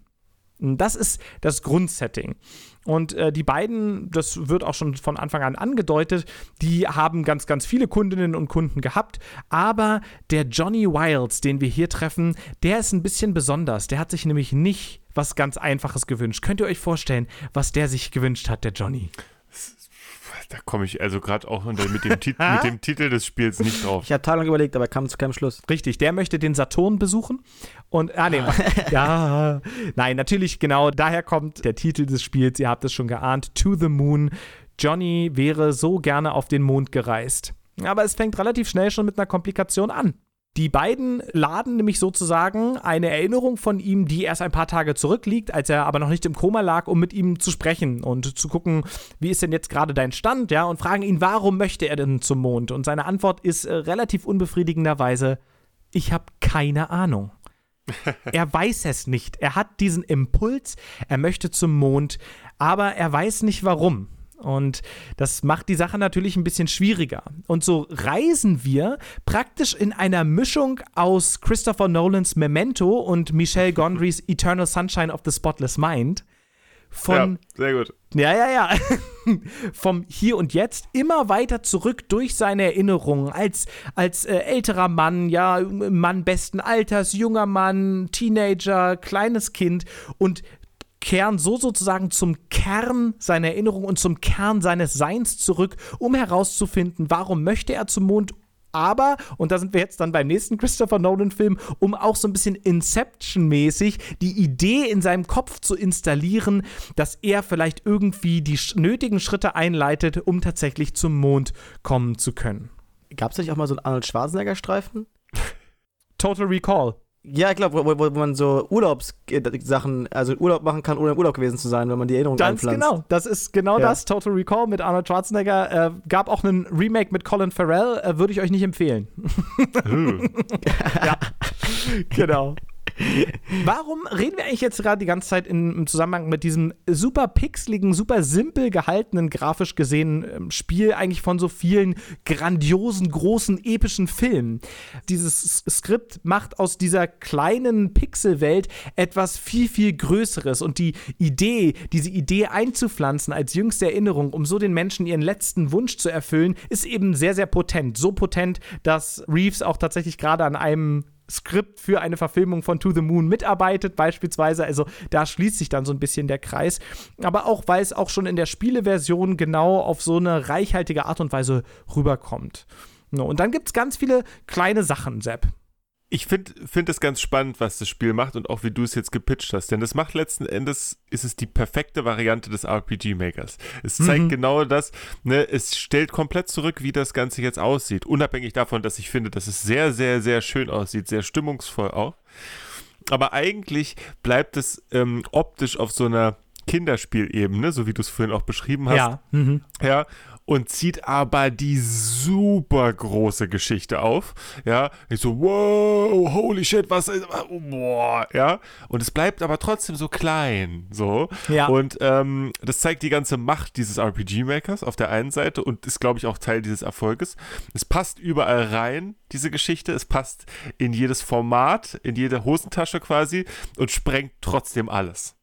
Das ist das Grundsetting. Und äh, die beiden, das wird auch schon von Anfang an angedeutet, die haben ganz, ganz viele Kundinnen und Kunden gehabt. Aber der Johnny Wilds, den wir hier treffen, der ist ein bisschen besonders. Der hat sich nämlich nicht was ganz Einfaches gewünscht. Könnt ihr euch vorstellen, was der sich gewünscht hat, der Johnny? Da komme ich also gerade auch mit, dem mit dem Titel [LAUGHS] des Spiels nicht drauf. Ich habe tagelang überlegt, aber kam zu keinem Schluss. Richtig, der möchte den Saturn besuchen. Und, ah, nee, [LAUGHS] ja, nein, natürlich, genau, daher kommt der Titel des Spiels, ihr habt es schon geahnt, To the Moon. Johnny wäre so gerne auf den Mond gereist. Aber es fängt relativ schnell schon mit einer Komplikation an. Die beiden laden nämlich sozusagen eine Erinnerung von ihm, die erst ein paar Tage zurückliegt, als er aber noch nicht im Koma lag, um mit ihm zu sprechen und zu gucken, wie ist denn jetzt gerade dein Stand, ja, und fragen ihn, warum möchte er denn zum Mond? Und seine Antwort ist äh, relativ unbefriedigenderweise, ich habe keine Ahnung. [LAUGHS] er weiß es nicht. Er hat diesen Impuls, er möchte zum Mond, aber er weiß nicht warum. Und das macht die Sache natürlich ein bisschen schwieriger. Und so reisen wir praktisch in einer Mischung aus Christopher Nolans Memento und Michelle [LAUGHS] Gondrys Eternal Sunshine of the Spotless Mind. Von ja, sehr gut. ja, ja, ja. [LAUGHS] Vom Hier und Jetzt immer weiter zurück durch seine Erinnerungen als, als äh, älterer Mann, ja, Mann besten Alters, junger Mann, Teenager, kleines Kind und kehren so sozusagen zum Kern seiner Erinnerung und zum Kern seines Seins zurück, um herauszufinden, warum möchte er zum Mond aber, und da sind wir jetzt dann beim nächsten Christopher Nolan-Film, um auch so ein bisschen Inception-mäßig die Idee in seinem Kopf zu installieren, dass er vielleicht irgendwie die nötigen Schritte einleitet, um tatsächlich zum Mond kommen zu können. Gab es nicht auch mal so einen Arnold Schwarzenegger-Streifen? [LAUGHS] Total Recall. Ja, ich glaube, wo, wo, man so Urlaubssachen, also Urlaub machen kann, ohne im Urlaub gewesen zu sein, wenn man die Erinnerung Ganz einpflanzt. genau. Das ist genau Ja. das. Total Recall mit Arnold Schwarzenegger. Äh, gab auch einen Remake mit Colin Farrell. Äh, Würde ich euch nicht empfehlen. [LAUGHS] ja. Genau. Warum reden wir eigentlich jetzt gerade die ganze Zeit im Zusammenhang mit diesem super pixeligen, super simpel gehaltenen, grafisch gesehen ähm, Spiel eigentlich von so vielen grandiosen, großen, epischen Filmen? Dieses Skript macht aus dieser kleinen Pixelwelt etwas viel, viel Größeres und die Idee, diese Idee einzupflanzen als jüngste Erinnerung, um so den Menschen ihren letzten Wunsch zu erfüllen, ist eben sehr, sehr potent. So potent, dass Reeves auch tatsächlich gerade an einem Skript für eine Verfilmung von To the Moon mitarbeitet, beispielsweise. Also da schließt sich dann so ein bisschen der Kreis. Aber auch, weil es auch schon in der Spieleversion genau auf so eine reichhaltige Art und Weise rüberkommt. Und dann gibt es ganz viele kleine Sachen, Sepp. Ich finde find es ganz spannend, was das Spiel macht und auch wie du es jetzt gepitcht hast. Denn es macht letzten Endes, ist es die perfekte Variante des RPG-Makers. Es zeigt Mhm. genau das, ne, es stellt komplett zurück, wie das Ganze jetzt aussieht. Unabhängig davon, dass ich finde, dass es sehr, sehr, sehr schön aussieht, sehr stimmungsvoll auch. Aber eigentlich bleibt es ähm, optisch auf so einer Kinderspielebene, so wie du es vorhin auch beschrieben hast. Ja. Mhm. ja, und zieht aber die super große Geschichte auf, ja, ich so, wow, holy shit, was ist, boah, ja, und es bleibt aber trotzdem so klein, so, Ja. und ähm, das zeigt die ganze Macht dieses RPG-Makers auf der einen Seite und ist, glaube ich, auch Teil dieses Erfolges. Es passt überall rein, diese Geschichte, es passt in jedes Format, in jede Hosentasche quasi und sprengt trotzdem alles.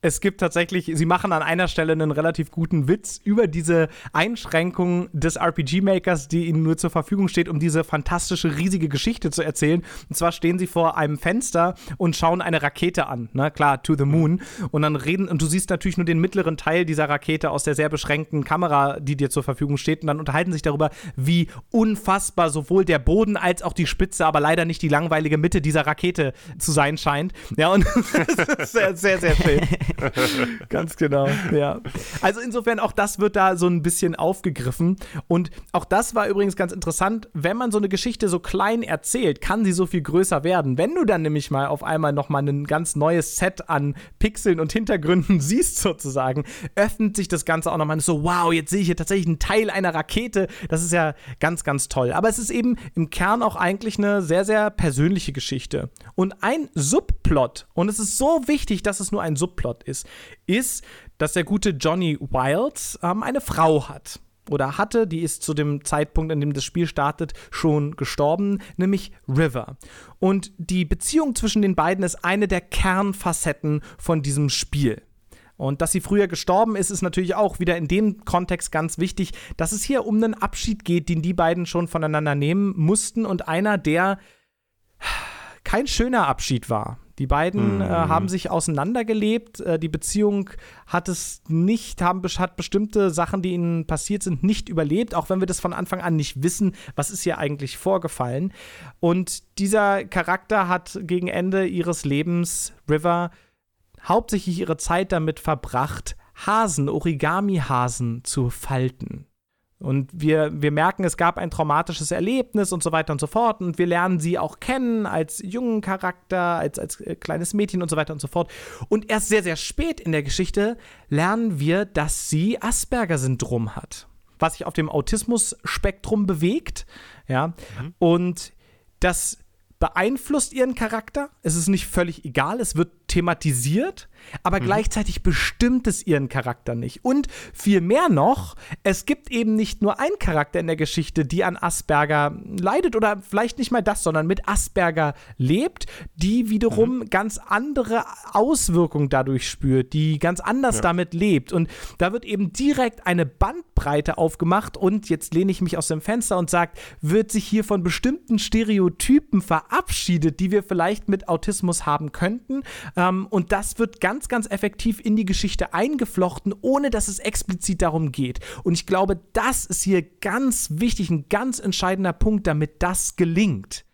Es gibt tatsächlich, sie machen an einer Stelle einen relativ guten Witz über diese Einschränkung des RPG-Makers, die ihnen nur zur Verfügung steht, um diese fantastische, riesige Geschichte zu erzählen. Und zwar stehen sie vor einem Fenster und schauen eine Rakete an, ne? Klar, to the moon. Und dann reden, und du siehst natürlich nur den mittleren Teil dieser Rakete aus der sehr beschränkten Kamera, die dir zur Verfügung steht. Und dann unterhalten sich darüber, wie unfassbar sowohl der Boden als auch die Spitze, aber leider nicht die langweilige Mitte dieser Rakete zu sein scheint. Ja, und [LAUGHS] das ist sehr, sehr, sehr schön. [LAUGHS] Ganz genau, ja. Also insofern auch das wird da so ein bisschen aufgegriffen. Und auch das war übrigens ganz interessant, wenn man so eine Geschichte so klein erzählt, kann sie so viel größer werden. Wenn du dann nämlich mal auf einmal nochmal ein ganz neues Set an Pixeln und Hintergründen [LAUGHS] siehst sozusagen, öffnet sich das Ganze auch nochmal so, wow, jetzt sehe ich hier tatsächlich einen Teil einer Rakete. Das ist ja ganz, ganz toll. Aber es ist eben im Kern auch eigentlich eine sehr, sehr persönliche Geschichte. Und ein Subplot, und es ist so wichtig, dass es nur ein Subplot ist, ist, dass der gute Johnny Wild ähm, eine Frau hat. Oder hatte, die ist zu dem Zeitpunkt, an dem das Spiel startet, schon gestorben, nämlich River. Und die Beziehung zwischen den beiden ist eine der Kernfacetten von diesem Spiel. Und dass sie früher gestorben ist, ist natürlich auch wieder in dem Kontext ganz wichtig, dass es hier um einen Abschied geht, den die beiden schon voneinander nehmen mussten und einer, der kein schöner Abschied war. Die beiden Mhm. äh, haben sich auseinandergelebt. Äh, die Beziehung hat es nicht, haben, hat bestimmte Sachen, die ihnen passiert sind, nicht überlebt, auch wenn wir das von Anfang an nicht wissen, was ist hier eigentlich vorgefallen. Und dieser Charakter hat gegen Ende ihres Lebens, River, hauptsächlich ihre Zeit damit verbracht, Hasen, Origami-Hasen zu falten. Und wir, wir merken, es gab ein traumatisches Erlebnis und so weiter und so fort. Und wir lernen sie auch kennen als jungen Charakter, als, als äh, kleines Mädchen und so weiter und so fort. Und erst sehr, sehr spät in der Geschichte lernen wir, dass sie Asperger-Syndrom hat, was sich auf dem Autismus-Spektrum bewegt. Ja. Und das beeinflusst ihren Charakter. Es ist nicht völlig egal, es wird thematisiert, aber gleichzeitig bestimmt es ihren Charakter nicht. Und viel mehr noch, es gibt eben nicht nur einen Charakter in der Geschichte, die an Asperger leidet oder vielleicht nicht mal das, sondern mit Asperger lebt, die wiederum ganz andere Auswirkungen dadurch spürt, die ganz anders damit lebt. Und da wird eben direkt eine Bandbreite aufgemacht und jetzt lehne ich mich aus dem Fenster und sage, wird sich hier von bestimmten Stereotypen verabschiedet, die wir vielleicht mit Autismus haben könnten. Ähm, und das wird ganz, ganz effektiv in die Geschichte eingeflochten, ohne dass es explizit darum geht. Und ich glaube, das ist hier ganz wichtig, ein ganz entscheidender Punkt, damit das gelingt.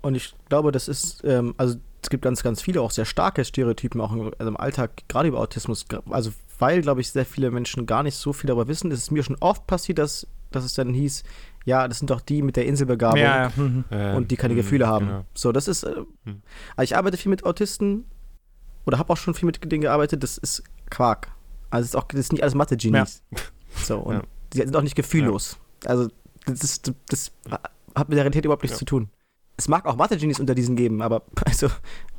Und ich glaube, das ist, ähm, also es gibt ganz, ganz viele auch sehr starke Stereotypen auch im, also im Alltag, gerade über Autismus. Also weil, glaube ich, sehr viele Menschen gar nicht so viel darüber wissen, ist es mir schon oft passiert, dass, dass es dann hieß, ja, das sind doch die mit der Inselbegabung mhm. Äh, und die keine mh, Gefühle haben. genau. So, das ist, äh, also ich arbeite viel mit Autisten oder habe auch schon viel mit denen gearbeitet, das ist Quark. Also es ist auch, das ist nicht alles Mathe-Genies. [LAUGHS] So, und Ja. die sind auch nicht gefühllos. Also das, ist, das hat mit der Realität überhaupt nichts Ja. zu tun. Es mag auch Mathe-Genies unter diesen geben, aber [LAUGHS] also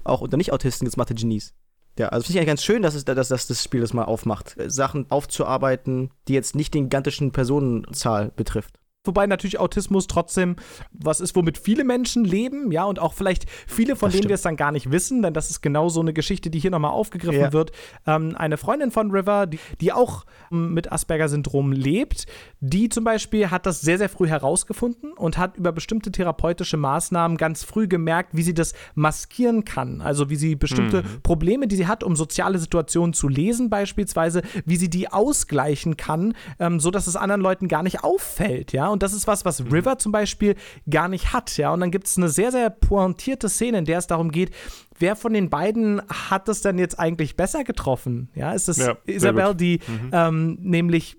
auch unter Nicht-Autisten gibt es Mathe-Genies. Ja, also finde ich eigentlich ganz schön, dass, es, dass, dass das Spiel das mal aufmacht. Sachen aufzuarbeiten, die jetzt nicht den gigantischen Personenzahl betrifft. Wobei natürlich Autismus trotzdem was ist, womit viele Menschen leben, ja, und auch vielleicht viele, von Das denen stimmt. wir es dann gar nicht wissen, denn das ist genau so eine Geschichte, die hier nochmal aufgegriffen Ja. wird. Ähm, eine Freundin von River, die, die auch ähm, mit Asperger-Syndrom lebt, die zum Beispiel hat das sehr, sehr früh herausgefunden und hat über bestimmte therapeutische Maßnahmen ganz früh gemerkt, wie sie das maskieren kann. Also wie sie bestimmte Probleme, die sie hat, um soziale Situationen zu lesen, beispielsweise, wie sie die ausgleichen kann, ähm, so dass es anderen Leuten gar nicht auffällt, ja. Und das ist was, was River zum Beispiel gar nicht hat, ja. Und dann gibt es eine sehr, sehr pointierte Szene, in der es darum geht, wer von den beiden hat es denn jetzt eigentlich besser getroffen? Ja, ist es Ja, Isabel, gut. die ähm, nämlich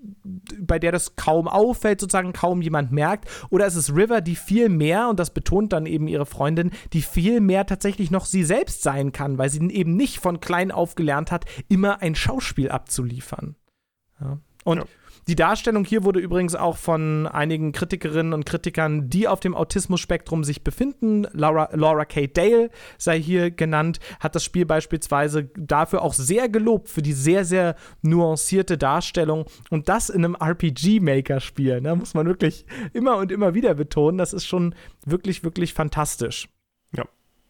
bei der das kaum auffällt, sozusagen kaum jemand merkt, oder ist es River, die viel mehr, und das betont dann eben ihre Freundin, die viel mehr tatsächlich noch sie selbst sein kann, weil sie eben nicht von klein auf gelernt hat, immer ein Schauspiel abzuliefern. Ja. Und Ja. Die Darstellung hier wurde übrigens auch von einigen Kritikerinnen und Kritikern, die auf dem Autismus-Spektrum sich befinden, Laura, Laura K. Dale sei hier genannt, hat das Spiel beispielsweise dafür auch sehr gelobt, für die sehr, sehr nuancierte Darstellung und das in einem RPG-Maker-Spiel. Ne? Muss man wirklich immer und immer wieder betonen. Das ist schon wirklich, wirklich fantastisch.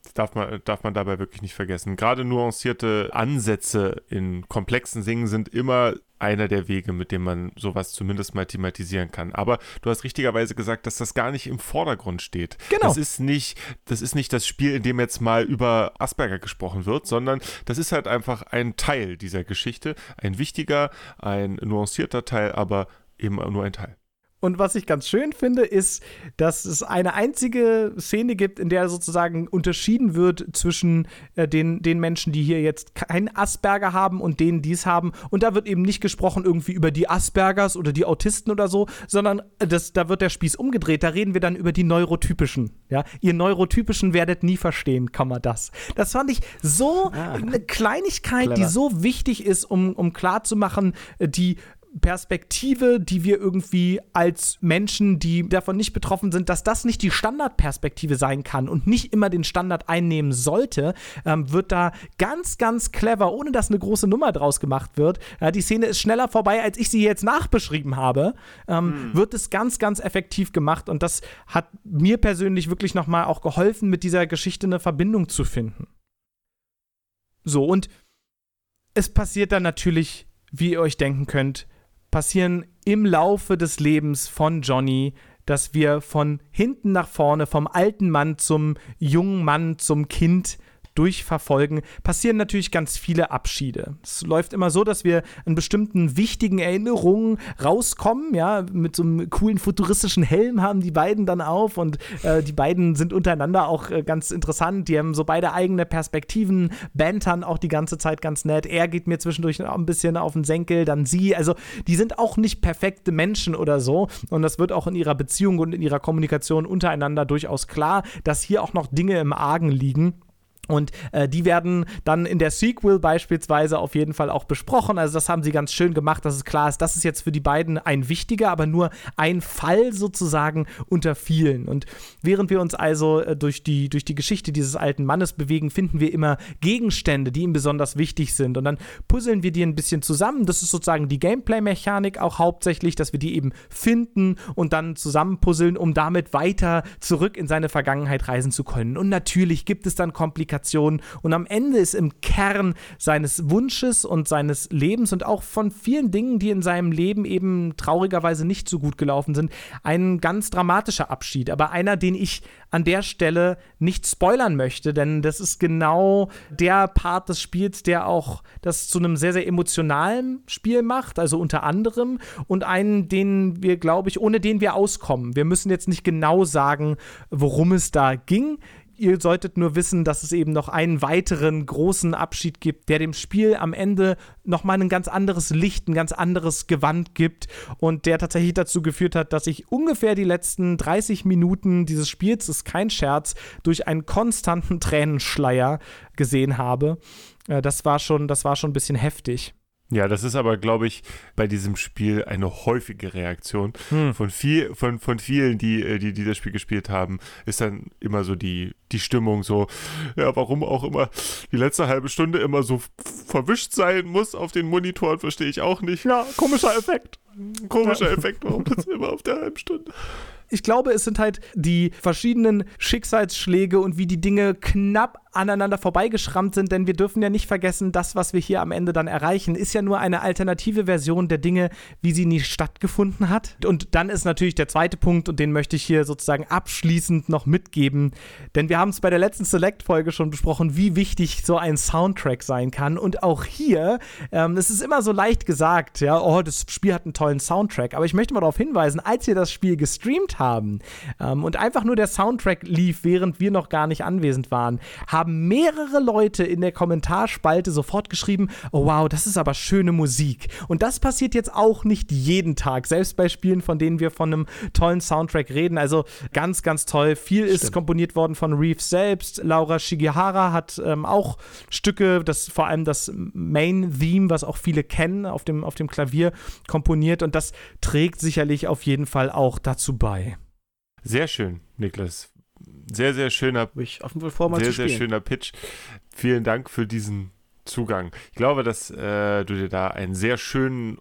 Das darf man, darf man dabei wirklich nicht vergessen. Gerade nuancierte Ansätze in komplexen Dingen sind immer einer der Wege, mit dem man sowas zumindest mal thematisieren kann. Aber du hast richtigerweise gesagt, dass das gar nicht im Vordergrund steht. Genau. Das ist nicht, das ist nicht das Spiel, in dem jetzt mal über Asperger gesprochen wird, sondern das ist halt einfach ein Teil dieser Geschichte. Ein wichtiger, ein nuancierter Teil, aber eben nur ein Teil. Und was ich ganz schön finde, ist, dass es eine einzige Szene gibt, in der sozusagen unterschieden wird zwischen äh, den, den Menschen, die hier jetzt kein Asperger haben und denen, die es haben. Und da wird eben nicht gesprochen irgendwie über die Aspergers oder die Autisten oder so, sondern äh, das, da wird der Spieß umgedreht. Da reden wir dann über die Neurotypischen. Ja? Ihr Neurotypischen werdet nie verstehen, kann man das. Das fand ich so eine Kleinigkeit, die Clever. so wichtig ist, um, um klarzumachen, äh, die Perspektive, die wir irgendwie als Menschen, die davon nicht betroffen sind, dass das nicht die Standardperspektive sein kann und nicht immer den Standard einnehmen sollte, ähm, wird da ganz, ganz clever, ohne dass eine große Nummer draus gemacht wird. Ja, die Szene ist schneller vorbei, als ich sie jetzt nachbeschrieben habe. Ähm, Wird es ganz, ganz effektiv gemacht und das hat mir persönlich wirklich nochmal auch geholfen, mit dieser Geschichte eine Verbindung zu finden. So, und es passiert dann natürlich, wie ihr euch denken könnt, passieren im Laufe des Lebens von Johnny, dass wir von hinten nach vorne, vom alten Mann zum jungen Mann, zum Kind durchverfolgen, passieren natürlich ganz viele Abschiede. Es läuft immer so, dass wir in bestimmten wichtigen Erinnerungen rauskommen, ja, mit so einem coolen futuristischen Helm haben die beiden dann auf und äh, die beiden sind untereinander auch äh, ganz interessant. Die haben so beide eigene Perspektiven, bantern auch die ganze Zeit ganz nett. Er geht mir zwischendurch auch ein bisschen auf den Senkel, dann sie. Also die sind auch nicht perfekte Menschen oder so und das wird auch in ihrer Beziehung und in ihrer Kommunikation untereinander durchaus klar, dass hier auch noch Dinge im Argen liegen. Und äh, die werden dann in der Sequel beispielsweise auf jeden Fall auch besprochen. Also das haben sie ganz schön gemacht, dass es klar ist, das ist jetzt für die beiden ein wichtiger, aber nur ein Fall sozusagen unter vielen. Und während wir uns also äh, durch, die, durch die Geschichte dieses alten Mannes bewegen, finden wir immer Gegenstände, die ihm besonders wichtig sind. Und dann puzzeln wir die ein bisschen zusammen. Das ist sozusagen die Gameplay-Mechanik auch hauptsächlich, dass wir die eben finden und dann zusammenpuzzeln, um damit weiter zurück in seine Vergangenheit reisen zu können. Und natürlich gibt es dann Komplikationen Kommunikation. Und am Ende ist im Kern seines Wunsches und seines Lebens und auch von vielen Dingen, die in seinem Leben eben traurigerweise nicht so gut gelaufen sind, ein ganz dramatischer Abschied, aber einer, den ich an der Stelle nicht spoilern möchte, denn das ist genau der Part des Spiels, der auch das zu einem sehr, sehr emotionalen Spiel macht, also unter anderem, und einen, den wir, glaube ich, ohne den wir auskommen. Wir müssen jetzt nicht genau sagen, worum es da ging ihr solltet nur wissen, dass es eben noch einen weiteren großen Abschied gibt, der dem Spiel am Ende nochmal ein ganz anderes Licht, ein ganz anderes Gewand gibt und der tatsächlich dazu geführt hat, dass ich ungefähr die letzten 30 Minuten dieses Spiels, ist kein Scherz, durch einen konstanten Tränenschleier gesehen habe. Äh, das war schon, das war schon ein bisschen heftig. Ja, das ist aber, glaube ich, bei diesem Spiel eine häufige Reaktion. Hm. Von, viel, von, von vielen, die, äh, die, die das Spiel gespielt haben, ist dann immer so die, die Stimmung so, ja, warum auch immer die letzte halbe Stunde immer so verwischt sein muss auf den Monitoren, verstehe ich auch nicht. Ja, komischer Effekt. Komischer Effekt, warum das immer auf der halben Stunde? Ich glaube, es sind halt die verschiedenen Schicksalsschläge und wie die Dinge knapp aneinander vorbeigeschrammt sind, denn wir dürfen ja nicht vergessen, das, was wir hier am Ende dann erreichen, ist ja nur eine alternative Version der Dinge, wie sie nie stattgefunden hat. Und dann ist natürlich der zweite Punkt, und den möchte ich hier sozusagen abschließend noch mitgeben, denn wir haben es bei der letzten Select-Folge schon besprochen, wie wichtig so ein Soundtrack sein kann. Und auch hier, ähm, es ist immer so leicht gesagt, ja, oh, das Spiel hat einen tollen Soundtrack, aber ich möchte mal darauf hinweisen, als wir das Spiel gestreamt haben ähm, und einfach nur der Soundtrack lief, während wir noch gar nicht anwesend waren, haben mehrere Leute in der Kommentarspalte sofort geschrieben, oh wow, das ist aber schöne Musik. Und das passiert jetzt auch nicht jeden Tag, selbst bei Spielen, von denen wir von einem tollen Soundtrack reden. Also ganz, ganz toll. Viel Stimmt. ist komponiert worden von Reeves selbst. Laura Shigihara hat ähm, auch Stücke, das vor allem das Main-Theme, was auch viele kennen, auf dem, auf dem Klavier komponiert. Und das trägt sicherlich auf jeden Fall auch dazu bei. Sehr schön, Niklas sehr, sehr schöner, ich offen wohl vor, mal sehr, zu sehr schöner Pitch. Vielen Dank für diesen Zugang. Ich glaube, dass äh, du dir da einen sehr schönen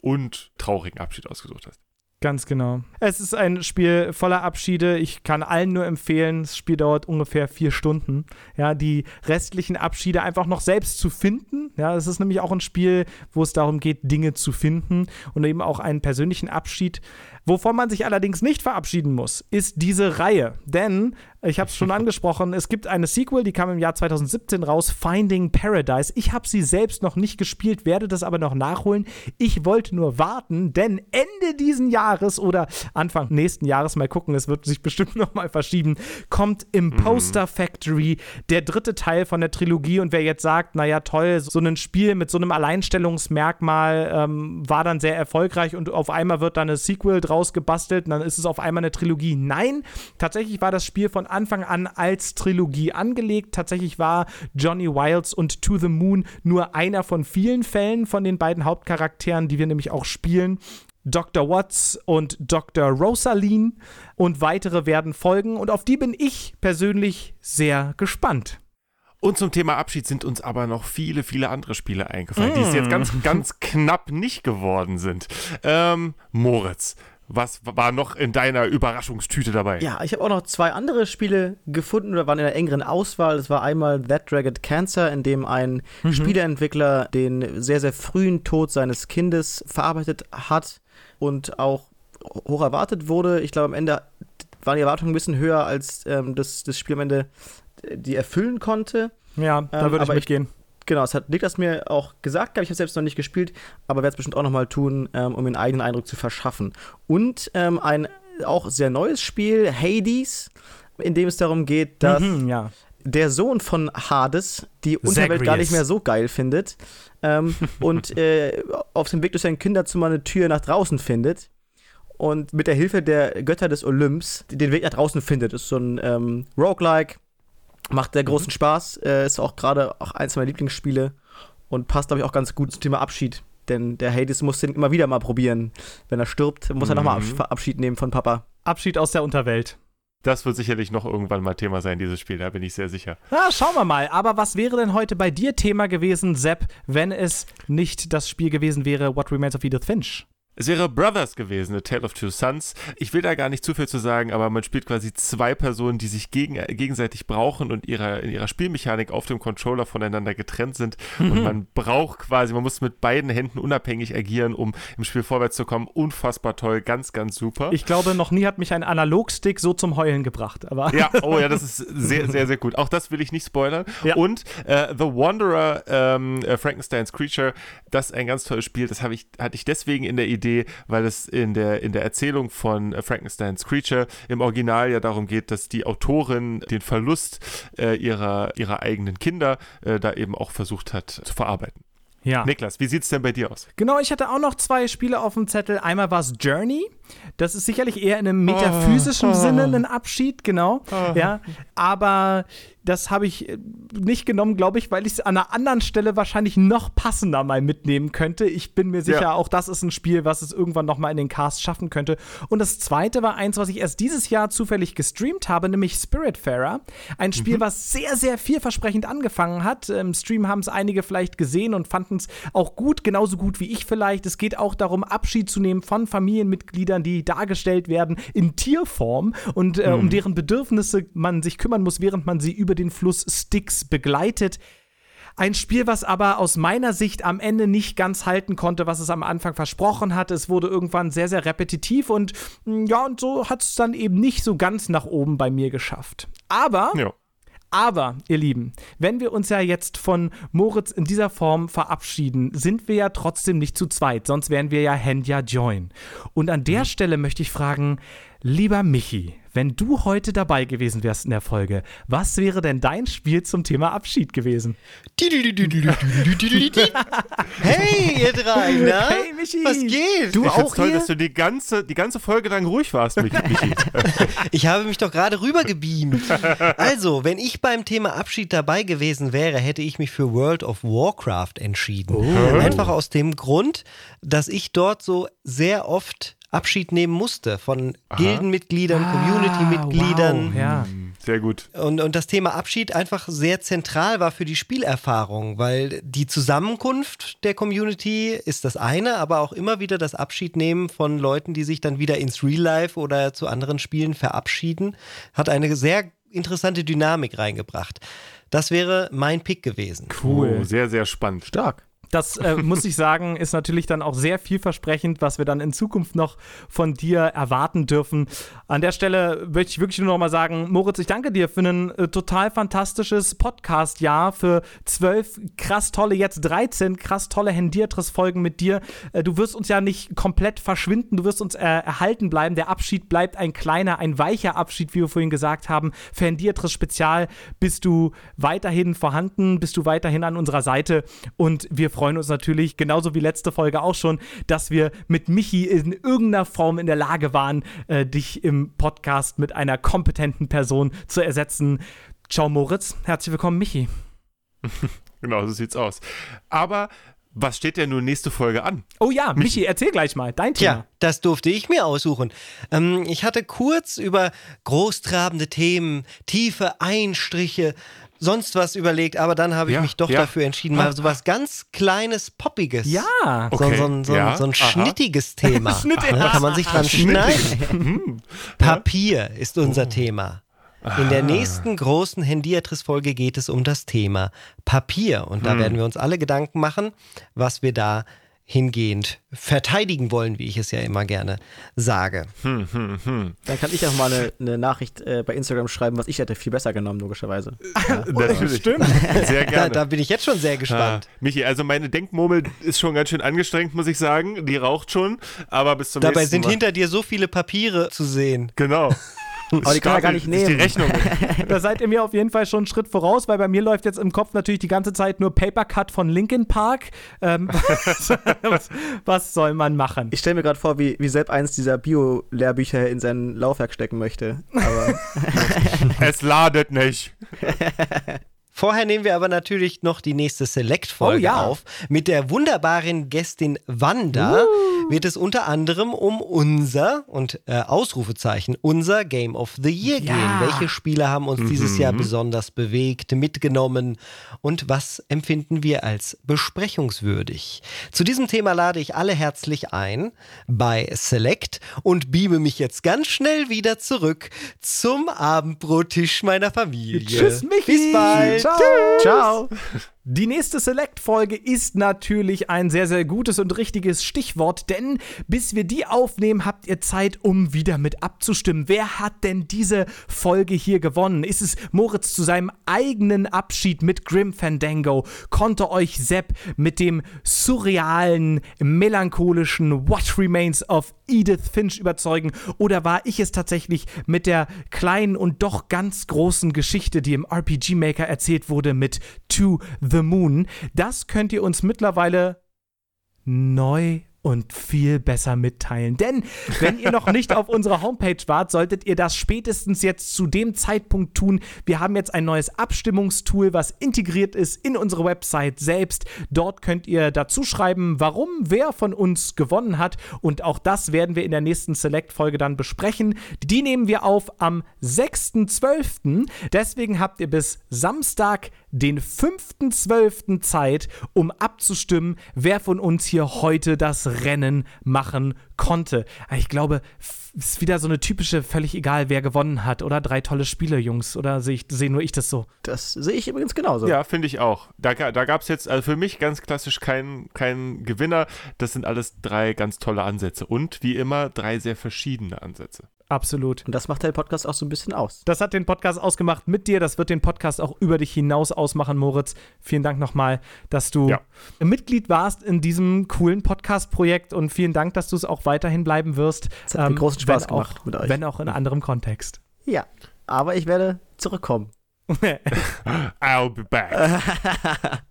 und traurigen Abschied ausgesucht hast. Ganz genau. Es ist ein Spiel voller Abschiede. Ich kann allen nur empfehlen, das Spiel dauert ungefähr vier Stunden. Ja, die restlichen Abschiede einfach noch selbst zu finden. Ja, es ist nämlich auch ein Spiel, wo es darum geht, Dinge zu finden und eben auch einen persönlichen Abschied. Wovon man sich allerdings nicht verabschieden muss, ist diese Reihe. Denn, ich habe es schon [LAUGHS] angesprochen, es gibt eine Sequel, die kam im Jahr 2017 raus, Finding Paradise. Ich habe sie selbst noch nicht gespielt, werde das aber noch nachholen. Ich wollte nur warten, denn Ende diesen Jahres oder Anfang nächsten Jahres, mal gucken, es wird sich bestimmt [LAUGHS] noch mal verschieben, kommt Imposter mhm. Factory, der dritte Teil von der Trilogie. Und wer jetzt sagt, naja, toll, so ein Spiel mit so einem Alleinstellungsmerkmal ähm, war dann sehr erfolgreich und auf einmal wird dann eine Sequel draus rausgebastelt und dann ist es auf einmal eine Trilogie. Nein, tatsächlich war das Spiel von Anfang an als Trilogie angelegt. Tatsächlich war Johnny Wilds und To the Moon nur einer von vielen Fällen von den beiden Hauptcharakteren, die wir nämlich auch spielen. Dr. Watts und Dr. Rosaline und weitere werden folgen und auf die bin ich persönlich sehr gespannt. Und zum Thema Abschied sind uns aber noch viele, viele andere Spiele eingefallen, mm. die es jetzt ganz, ganz knapp nicht geworden sind. Ähm, Moritz, was war noch in deiner Überraschungstüte dabei? Ja, ich habe auch noch zwei andere Spiele gefunden oder waren in einer engeren Auswahl. Das war einmal That Dragon Cancer, in dem ein mhm. Spieleentwickler den sehr, sehr frühen Tod seines Kindes verarbeitet hat und auch hoch erwartet wurde. Ich glaube, am Ende waren die Erwartungen ein bisschen höher, als ähm, das, das Spiel am Ende äh, die erfüllen konnte. Ja, da Ähm, würde aber ich- mitgehen. Genau, das hat Niklas mir auch gesagt, aber ich habe selbst noch nicht gespielt, aber werde es bestimmt auch nochmal tun, ähm, um einen eigenen Eindruck zu verschaffen. Und ähm, ein auch sehr neues Spiel, Hades, in dem es darum geht, dass Mhm, ja. der Sohn von Hades die Unterwelt gar Zagreus. nicht mehr so geil findet ähm, und [LAUGHS] äh, auf dem Weg durch sein Kinderzimmer eine Tür nach draußen findet und mit der Hilfe der Götter des Olymps den Weg nach draußen findet. Ist so ein ähm, Roguelike, macht sehr großen Spaß, äh, ist auch gerade auch eins meiner Lieblingsspiele und passt, glaube ich, auch ganz gut zum Thema Abschied. Denn der Hades muss den immer wieder mal probieren. Wenn er stirbt, muss er nochmal Mhm. Abschied nehmen von Papa. Abschied aus der Unterwelt. Das wird sicherlich noch irgendwann mal Thema sein, dieses Spiel, da bin ich sehr sicher. Na, schauen wir mal. Aber was wäre denn heute bei dir Thema gewesen, Sepp, wenn es nicht das Spiel gewesen wäre, What Remains of Edith Finch? Es wäre Brothers gewesen, A Tale of Two Sons. Ich will da gar nicht zu viel zu sagen, aber man spielt quasi zwei Personen, die sich gegen, gegenseitig brauchen und ihrer, in ihrer Spielmechanik auf dem Controller voneinander getrennt sind. Und man braucht quasi, man muss mit beiden Händen unabhängig agieren, um im Spiel vorwärts zu kommen. Unfassbar toll, ganz, ganz super. Ich glaube, noch nie hat mich ein Analogstick so zum Heulen gebracht. Aber ja, oh ja, das [LAUGHS] ist sehr, sehr, sehr gut. Auch das will ich nicht spoilern. Ja. Und äh, The Wanderer, ähm, äh, Frankensteins Creature, das ist ein ganz tolles Spiel. Das ich, hatte ich deswegen in der Idee, weil es in der, in der Erzählung von äh, Frankensteins Creature im Original ja darum geht, dass die Autorin den Verlust äh, ihrer, ihrer eigenen Kinder äh, da eben auch versucht hat zu verarbeiten. ja. Niklas, wie sieht's denn bei dir aus? Genau, ich hatte auch noch zwei Spiele auf dem Zettel. Einmal war es Journey. Das ist sicherlich eher in einem metaphysischen Sinne ein Abschied, genau. Ja, aber das habe ich äh, nicht genommen, glaube ich, weil ich es an einer anderen Stelle wahrscheinlich noch passender mal mitnehmen könnte. Ich bin mir sicher, Ja. auch das ist ein Spiel, was es irgendwann noch mal in den Cast schaffen könnte. Und das zweite war eins, was ich erst dieses Jahr zufällig gestreamt habe, nämlich Spiritfarer. Ein Spiel, was sehr, sehr vielversprechend angefangen hat. Im Stream haben es einige vielleicht gesehen und fanden es auch gut, genauso gut wie ich vielleicht. Es geht auch darum, Abschied zu nehmen von Familienmitgliedern, die dargestellt werden in Tierform und äh, um deren Bedürfnisse man sich kümmern muss, während man sie über den Fluss Styx begleitet. Ein Spiel, was aber aus meiner Sicht am Ende nicht ganz halten konnte, was es am Anfang versprochen hatte. Es wurde irgendwann sehr, sehr repetitiv und mm, ja, und so hat es dann eben nicht so ganz nach oben bei mir geschafft. Aber Ja. Aber, ihr Lieben, wenn wir uns ja jetzt von Moritz in dieser Form verabschieden, sind wir ja trotzdem nicht zu zweit, sonst wären wir ja Handja Join. Und an der Stelle möchte ich fragen, lieber Michi, wenn du heute dabei gewesen wärst in der Folge, was wäre denn dein Spiel zum Thema Abschied gewesen? Hey, ihr drei, na? Hey, Michi. Was geht? Du Ich auch toll, dass du die ganze, die ganze Folge lang ruhig warst, Michi. Ich habe mich doch gerade rübergebeamt. Also, wenn ich beim Thema Abschied dabei gewesen wäre, hätte ich mich für World of Warcraft entschieden. Einfach aus dem Grund, dass ich dort so sehr oft Abschied nehmen musste von Gildenmitgliedern, Community-Mitgliedern. Wow, ja. Sehr gut. Und, und das Thema Abschied einfach sehr zentral war für die Spielerfahrung, weil die Zusammenkunft der Community ist das eine, aber auch immer wieder das Abschiednehmen von Leuten, die sich dann wieder ins Real Life oder zu anderen Spielen verabschieden, hat eine sehr interessante Dynamik reingebracht. Das wäre mein Pick gewesen. Cool. Oh, sehr, sehr spannend. Stark. Das äh, muss ich sagen, ist natürlich dann auch sehr vielversprechend, was wir dann in Zukunft noch von dir erwarten dürfen. An der Stelle möchte ich wirklich nur noch mal sagen, Moritz, ich danke dir für ein äh, total fantastisches Podcast-Jahr, für zwölf krass tolle, jetzt 13 krass tolle Hendiatris-Folgen mit dir. Äh, du wirst uns ja nicht komplett verschwinden, du wirst uns äh, erhalten bleiben. Der Abschied bleibt ein kleiner, ein weicher Abschied, wie wir vorhin gesagt haben. Für Hendiatris Spezial bist du weiterhin vorhanden, bist du weiterhin an unserer Seite und wir freuen uns natürlich, genauso wie letzte Folge auch schon, dass wir mit Michi in irgendeiner Form in der Lage waren, äh, dich im Podcast mit einer kompetenten Person zu ersetzen. Ciao Moritz, herzlich willkommen Michi. [LAUGHS] Genau, so sieht's aus. Aber was steht denn nun nächste Folge an? Oh ja, Michi, erzähl gleich mal, dein Thema. Tja, das durfte ich mir aussuchen. Ähm, ich hatte kurz über großtrabende Themen, tiefe Einstriche, sonst was überlegt, aber dann habe ich Ja, mich doch ja. dafür entschieden, mal so was ganz Kleines, Poppiges. Ja. So, Okay, so, ein- so, ein- ja, so ein aha. schnittiges Thema. [LAUGHS] Schnitt- Da kann man sich dran [LAUGHS] schneiden. Hm. [LAUGHS] Papier ist unser Oh. Thema. In der nächsten großen Hendiatris-Folge geht es um das Thema Papier. Und da Hm. werden wir uns alle Gedanken machen, was wir da hingehend verteidigen wollen, wie ich es ja immer gerne sage. Hm, hm, hm. Dann kann ich auch mal eine, eine Nachricht äh, bei Instagram schreiben, was ich hätte viel besser genommen, logischerweise. [LAUGHS] Natürlich. Stimmt. Sehr [LAUGHS] Da, gerne. da bin ich jetzt schon sehr Ah, gespannt. Michi, also meine Denkmurmel ist schon ganz schön angestrengt, muss ich sagen. Die raucht schon, aber bis zum Dabei nächsten sind Mal. hinter dir so viele Papiere zu sehen. Genau. [LAUGHS] [LAUGHS] Aber die kann er gar nicht nehmen. Die Rechnung. [LAUGHS] Da seid ihr mir auf jeden Fall schon einen Schritt voraus, weil bei mir läuft jetzt im Kopf natürlich die ganze Zeit nur Paper Cut von Linkin Park. Ähm, [LAUGHS] was, was soll man machen? Ich stelle mir gerade vor, wie, wie Sepp eins dieser Bio-Lehrbücher in sein Laufwerk stecken möchte. Aber es ladet nicht. Vorher nehmen wir aber natürlich noch die nächste Select-Folge Oh ja. auf. Mit der wunderbaren Gästin Wanda wird es unter anderem um unser und äh, Ausrufezeichen unser Game of the Year Ja. gehen. Welche Spiele haben uns dieses Jahr besonders bewegt, mitgenommen und was empfinden wir als besprechungswürdig? Zu diesem Thema lade ich alle herzlich ein bei Select und beame mich jetzt ganz schnell wieder zurück zum Abendbrottisch meiner Familie. Tschüss, Michi. Bis bald. Ciao. ciao. [LAUGHS] Die nächste Select-Folge ist natürlich ein sehr, sehr gutes und richtiges Stichwort, denn bis wir die aufnehmen, habt ihr Zeit, um wieder mit abzustimmen. Wer hat denn diese Folge hier gewonnen? Ist es Moritz zu seinem eigenen Abschied mit Grim Fandango? Konnte euch Sepp mit dem surrealen, melancholischen What Remains of Edith Finch überzeugen? Oder war ich es tatsächlich mit der kleinen und doch ganz großen Geschichte, die im RPG Maker erzählt wurde, mit To the Moon? Das könnt ihr uns mittlerweile neu und viel besser mitteilen. Denn wenn ihr noch nicht auf unserer Homepage wart, solltet ihr das spätestens jetzt zu dem Zeitpunkt tun. Wir haben jetzt ein neues Abstimmungstool, was integriert ist in unsere Website selbst. Dort könnt ihr dazu schreiben, warum wer von uns gewonnen hat. Und auch das werden wir in der nächsten Select-Folge dann besprechen. Die nehmen wir auf am 6.12. Deswegen habt ihr bis Samstag, den 5.12. Zeit, um abzustimmen, wer von uns hier heute das Rennen machen konnte. Ich glaube, es ist wieder so eine typische, völlig egal, wer gewonnen hat, oder? Drei tolle Spiele, Jungs. Oder sehe ich- sehe nur ich das so? Das sehe ich übrigens genauso. Ja, finde ich auch. Da, da gab es jetzt also für mich ganz klassisch keinen keinen Gewinner. Das sind alles drei ganz tolle Ansätze. Und wie immer drei sehr verschiedene Ansätze. Absolut. Und das macht der Podcast auch so ein bisschen aus. Das hat den Podcast ausgemacht mit dir. Das wird den Podcast auch über dich hinaus ausmachen, Moritz. Vielen Dank nochmal, dass du Ja. Mitglied warst in diesem coolen Podcast-Projekt und vielen Dank, dass du es auch weiterhin bleiben wirst. Es hat mir großen Spaß wenn auch, gemacht mit euch. Wenn auch in anderem Kontext. Ja, aber ich werde zurückkommen. [LAUGHS] I'll be back. [LAUGHS]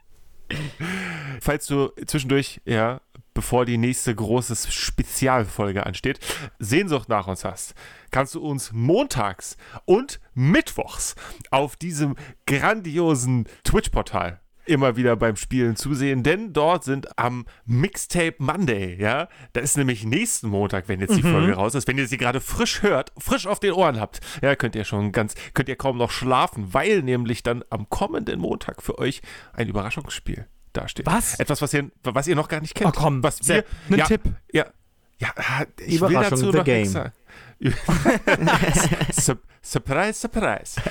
Falls du zwischendurch, ja, bevor die nächste große Spezialfolge ansteht, Sehnsucht nach uns hast, kannst du uns montags und mittwochs auf diesem grandiosen Twitch-Portal immer wieder beim Spielen zusehen, denn dort sind am Mixtape Monday, ja, da ist nämlich nächsten Montag, wenn jetzt die Folge raus ist, wenn ihr sie gerade frisch hört, frisch auf den Ohren habt, ja, könnt ihr schon ganz, könnt ihr kaum noch schlafen, weil nämlich dann am kommenden Montag für euch ein Überraschungsspiel dasteht. Was? Etwas, was ihr, was ihr noch gar nicht kennt. Oh, komm, was wir, nen ja, Tipp. Ja, ja, ich will dazu the noch game. [LAUGHS] surprise, surprise.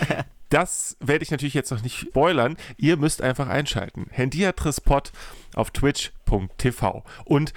Das werde ich natürlich jetzt noch nicht spoilern. Ihr müsst einfach einschalten. Hendiatrispot auf twitch.tv. Und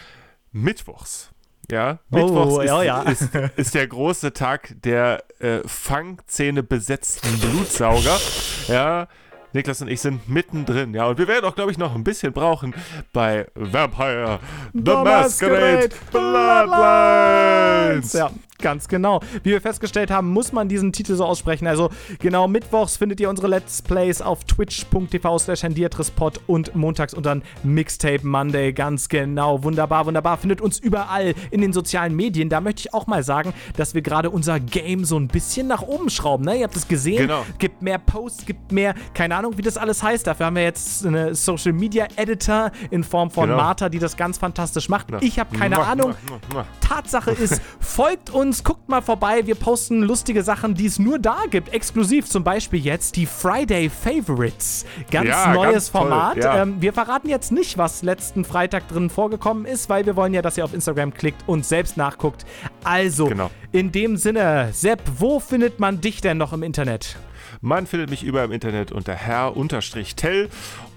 mittwochs, ja, mittwochs Oh, ist, ja, ja. Ist, ist der große Tag der äh, Fangzähne besetzten Blutsauger. Ja, Niklas und ich sind mittendrin, ja, und wir werden auch, glaube ich, noch ein bisschen brauchen bei Vampire The, Masquerade Bloodlines. Ja, ganz genau. Wie wir festgestellt haben, muss man diesen Titel so aussprechen. Also genau, mittwochs findet ihr unsere Let's Plays auf twitch.tv slash handiatrispot und montags unter Mixtape Monday. Ganz genau. Wunderbar, wunderbar. Findet uns überall in den sozialen Medien. Da möchte ich auch mal sagen, dass wir gerade unser Game so ein bisschen nach oben schrauben. Ne? Ihr habt es gesehen. Genau. Gibt mehr Posts, gibt mehr, keine Ahnung, wie das alles heißt. Dafür haben wir jetzt eine Social Media Editor in Form von Genau. Martha, die das ganz fantastisch macht. Ja. Ich habe keine Mua, Ahnung. mua. Tatsache [LAUGHS] ist, folgt uns, guckt mal vorbei. Wir posten lustige Sachen, die es nur da gibt. Exklusiv zum Beispiel jetzt die Friday Favorites. Ganz Ja, neues ganz toll, Format. ja. Ähm, wir verraten jetzt nicht, was letzten Freitag drin vorgekommen ist, weil wir wollen ja, dass ihr auf Instagram klickt und selbst nachguckt. Also, Genau. in dem Sinne, Sepp, wo findet man dich denn noch im Internet? Man findet mich über im Internet unter herr-tell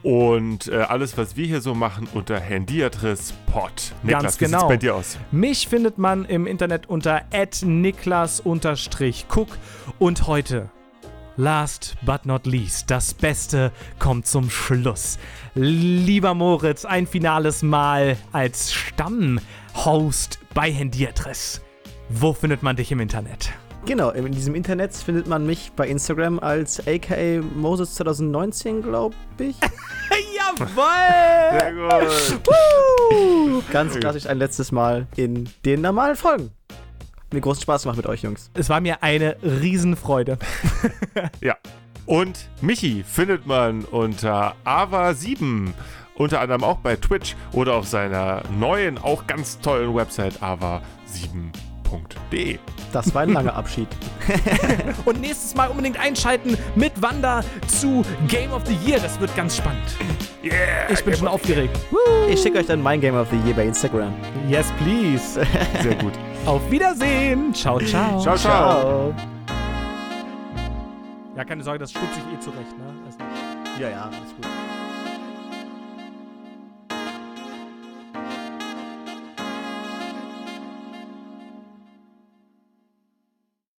und äh, alles, was wir hier so machen, unter Handiatris-Pod. Ganz wie genau. sieht's bei dir aus? Mich findet man im Internet unter niklas-cook und heute, last but not least, das Beste kommt zum Schluss. Lieber Moritz, ein finales Mal als Stammhost bei Hendiatris. Wo findet man dich im Internet? Genau, in diesem Internet findet man mich bei Instagram als aka Moses 2019, glaube ich. [LAUGHS] Jawoll! Sehr gut. Ganz klassisch ein letztes Mal in den normalen Folgen. Mir großen Spaß gemacht mit euch, Jungs. Es war mir eine Riesenfreude. [LAUGHS] Ja. Und Michi findet man unter Ava7. Unter anderem auch bei Twitch oder auf seiner neuen, auch ganz tollen Website ava7.de. Das war ein langer Abschied. [LAUGHS] Und nächstes Mal unbedingt einschalten mit Wanda zu Game of the Year. Das wird ganz spannend. Yeah! Ich bin schon aufgeregt. Ich schicke euch dann mein Game of the Year bei Instagram. Yes, please. [LAUGHS] Sehr gut. Auf Wiedersehen. Ciao, ciao. Ciao, ciao. Ja, keine Sorge, das stutze ich eh zurecht. Ne? Also- Ja, ja, alles gut.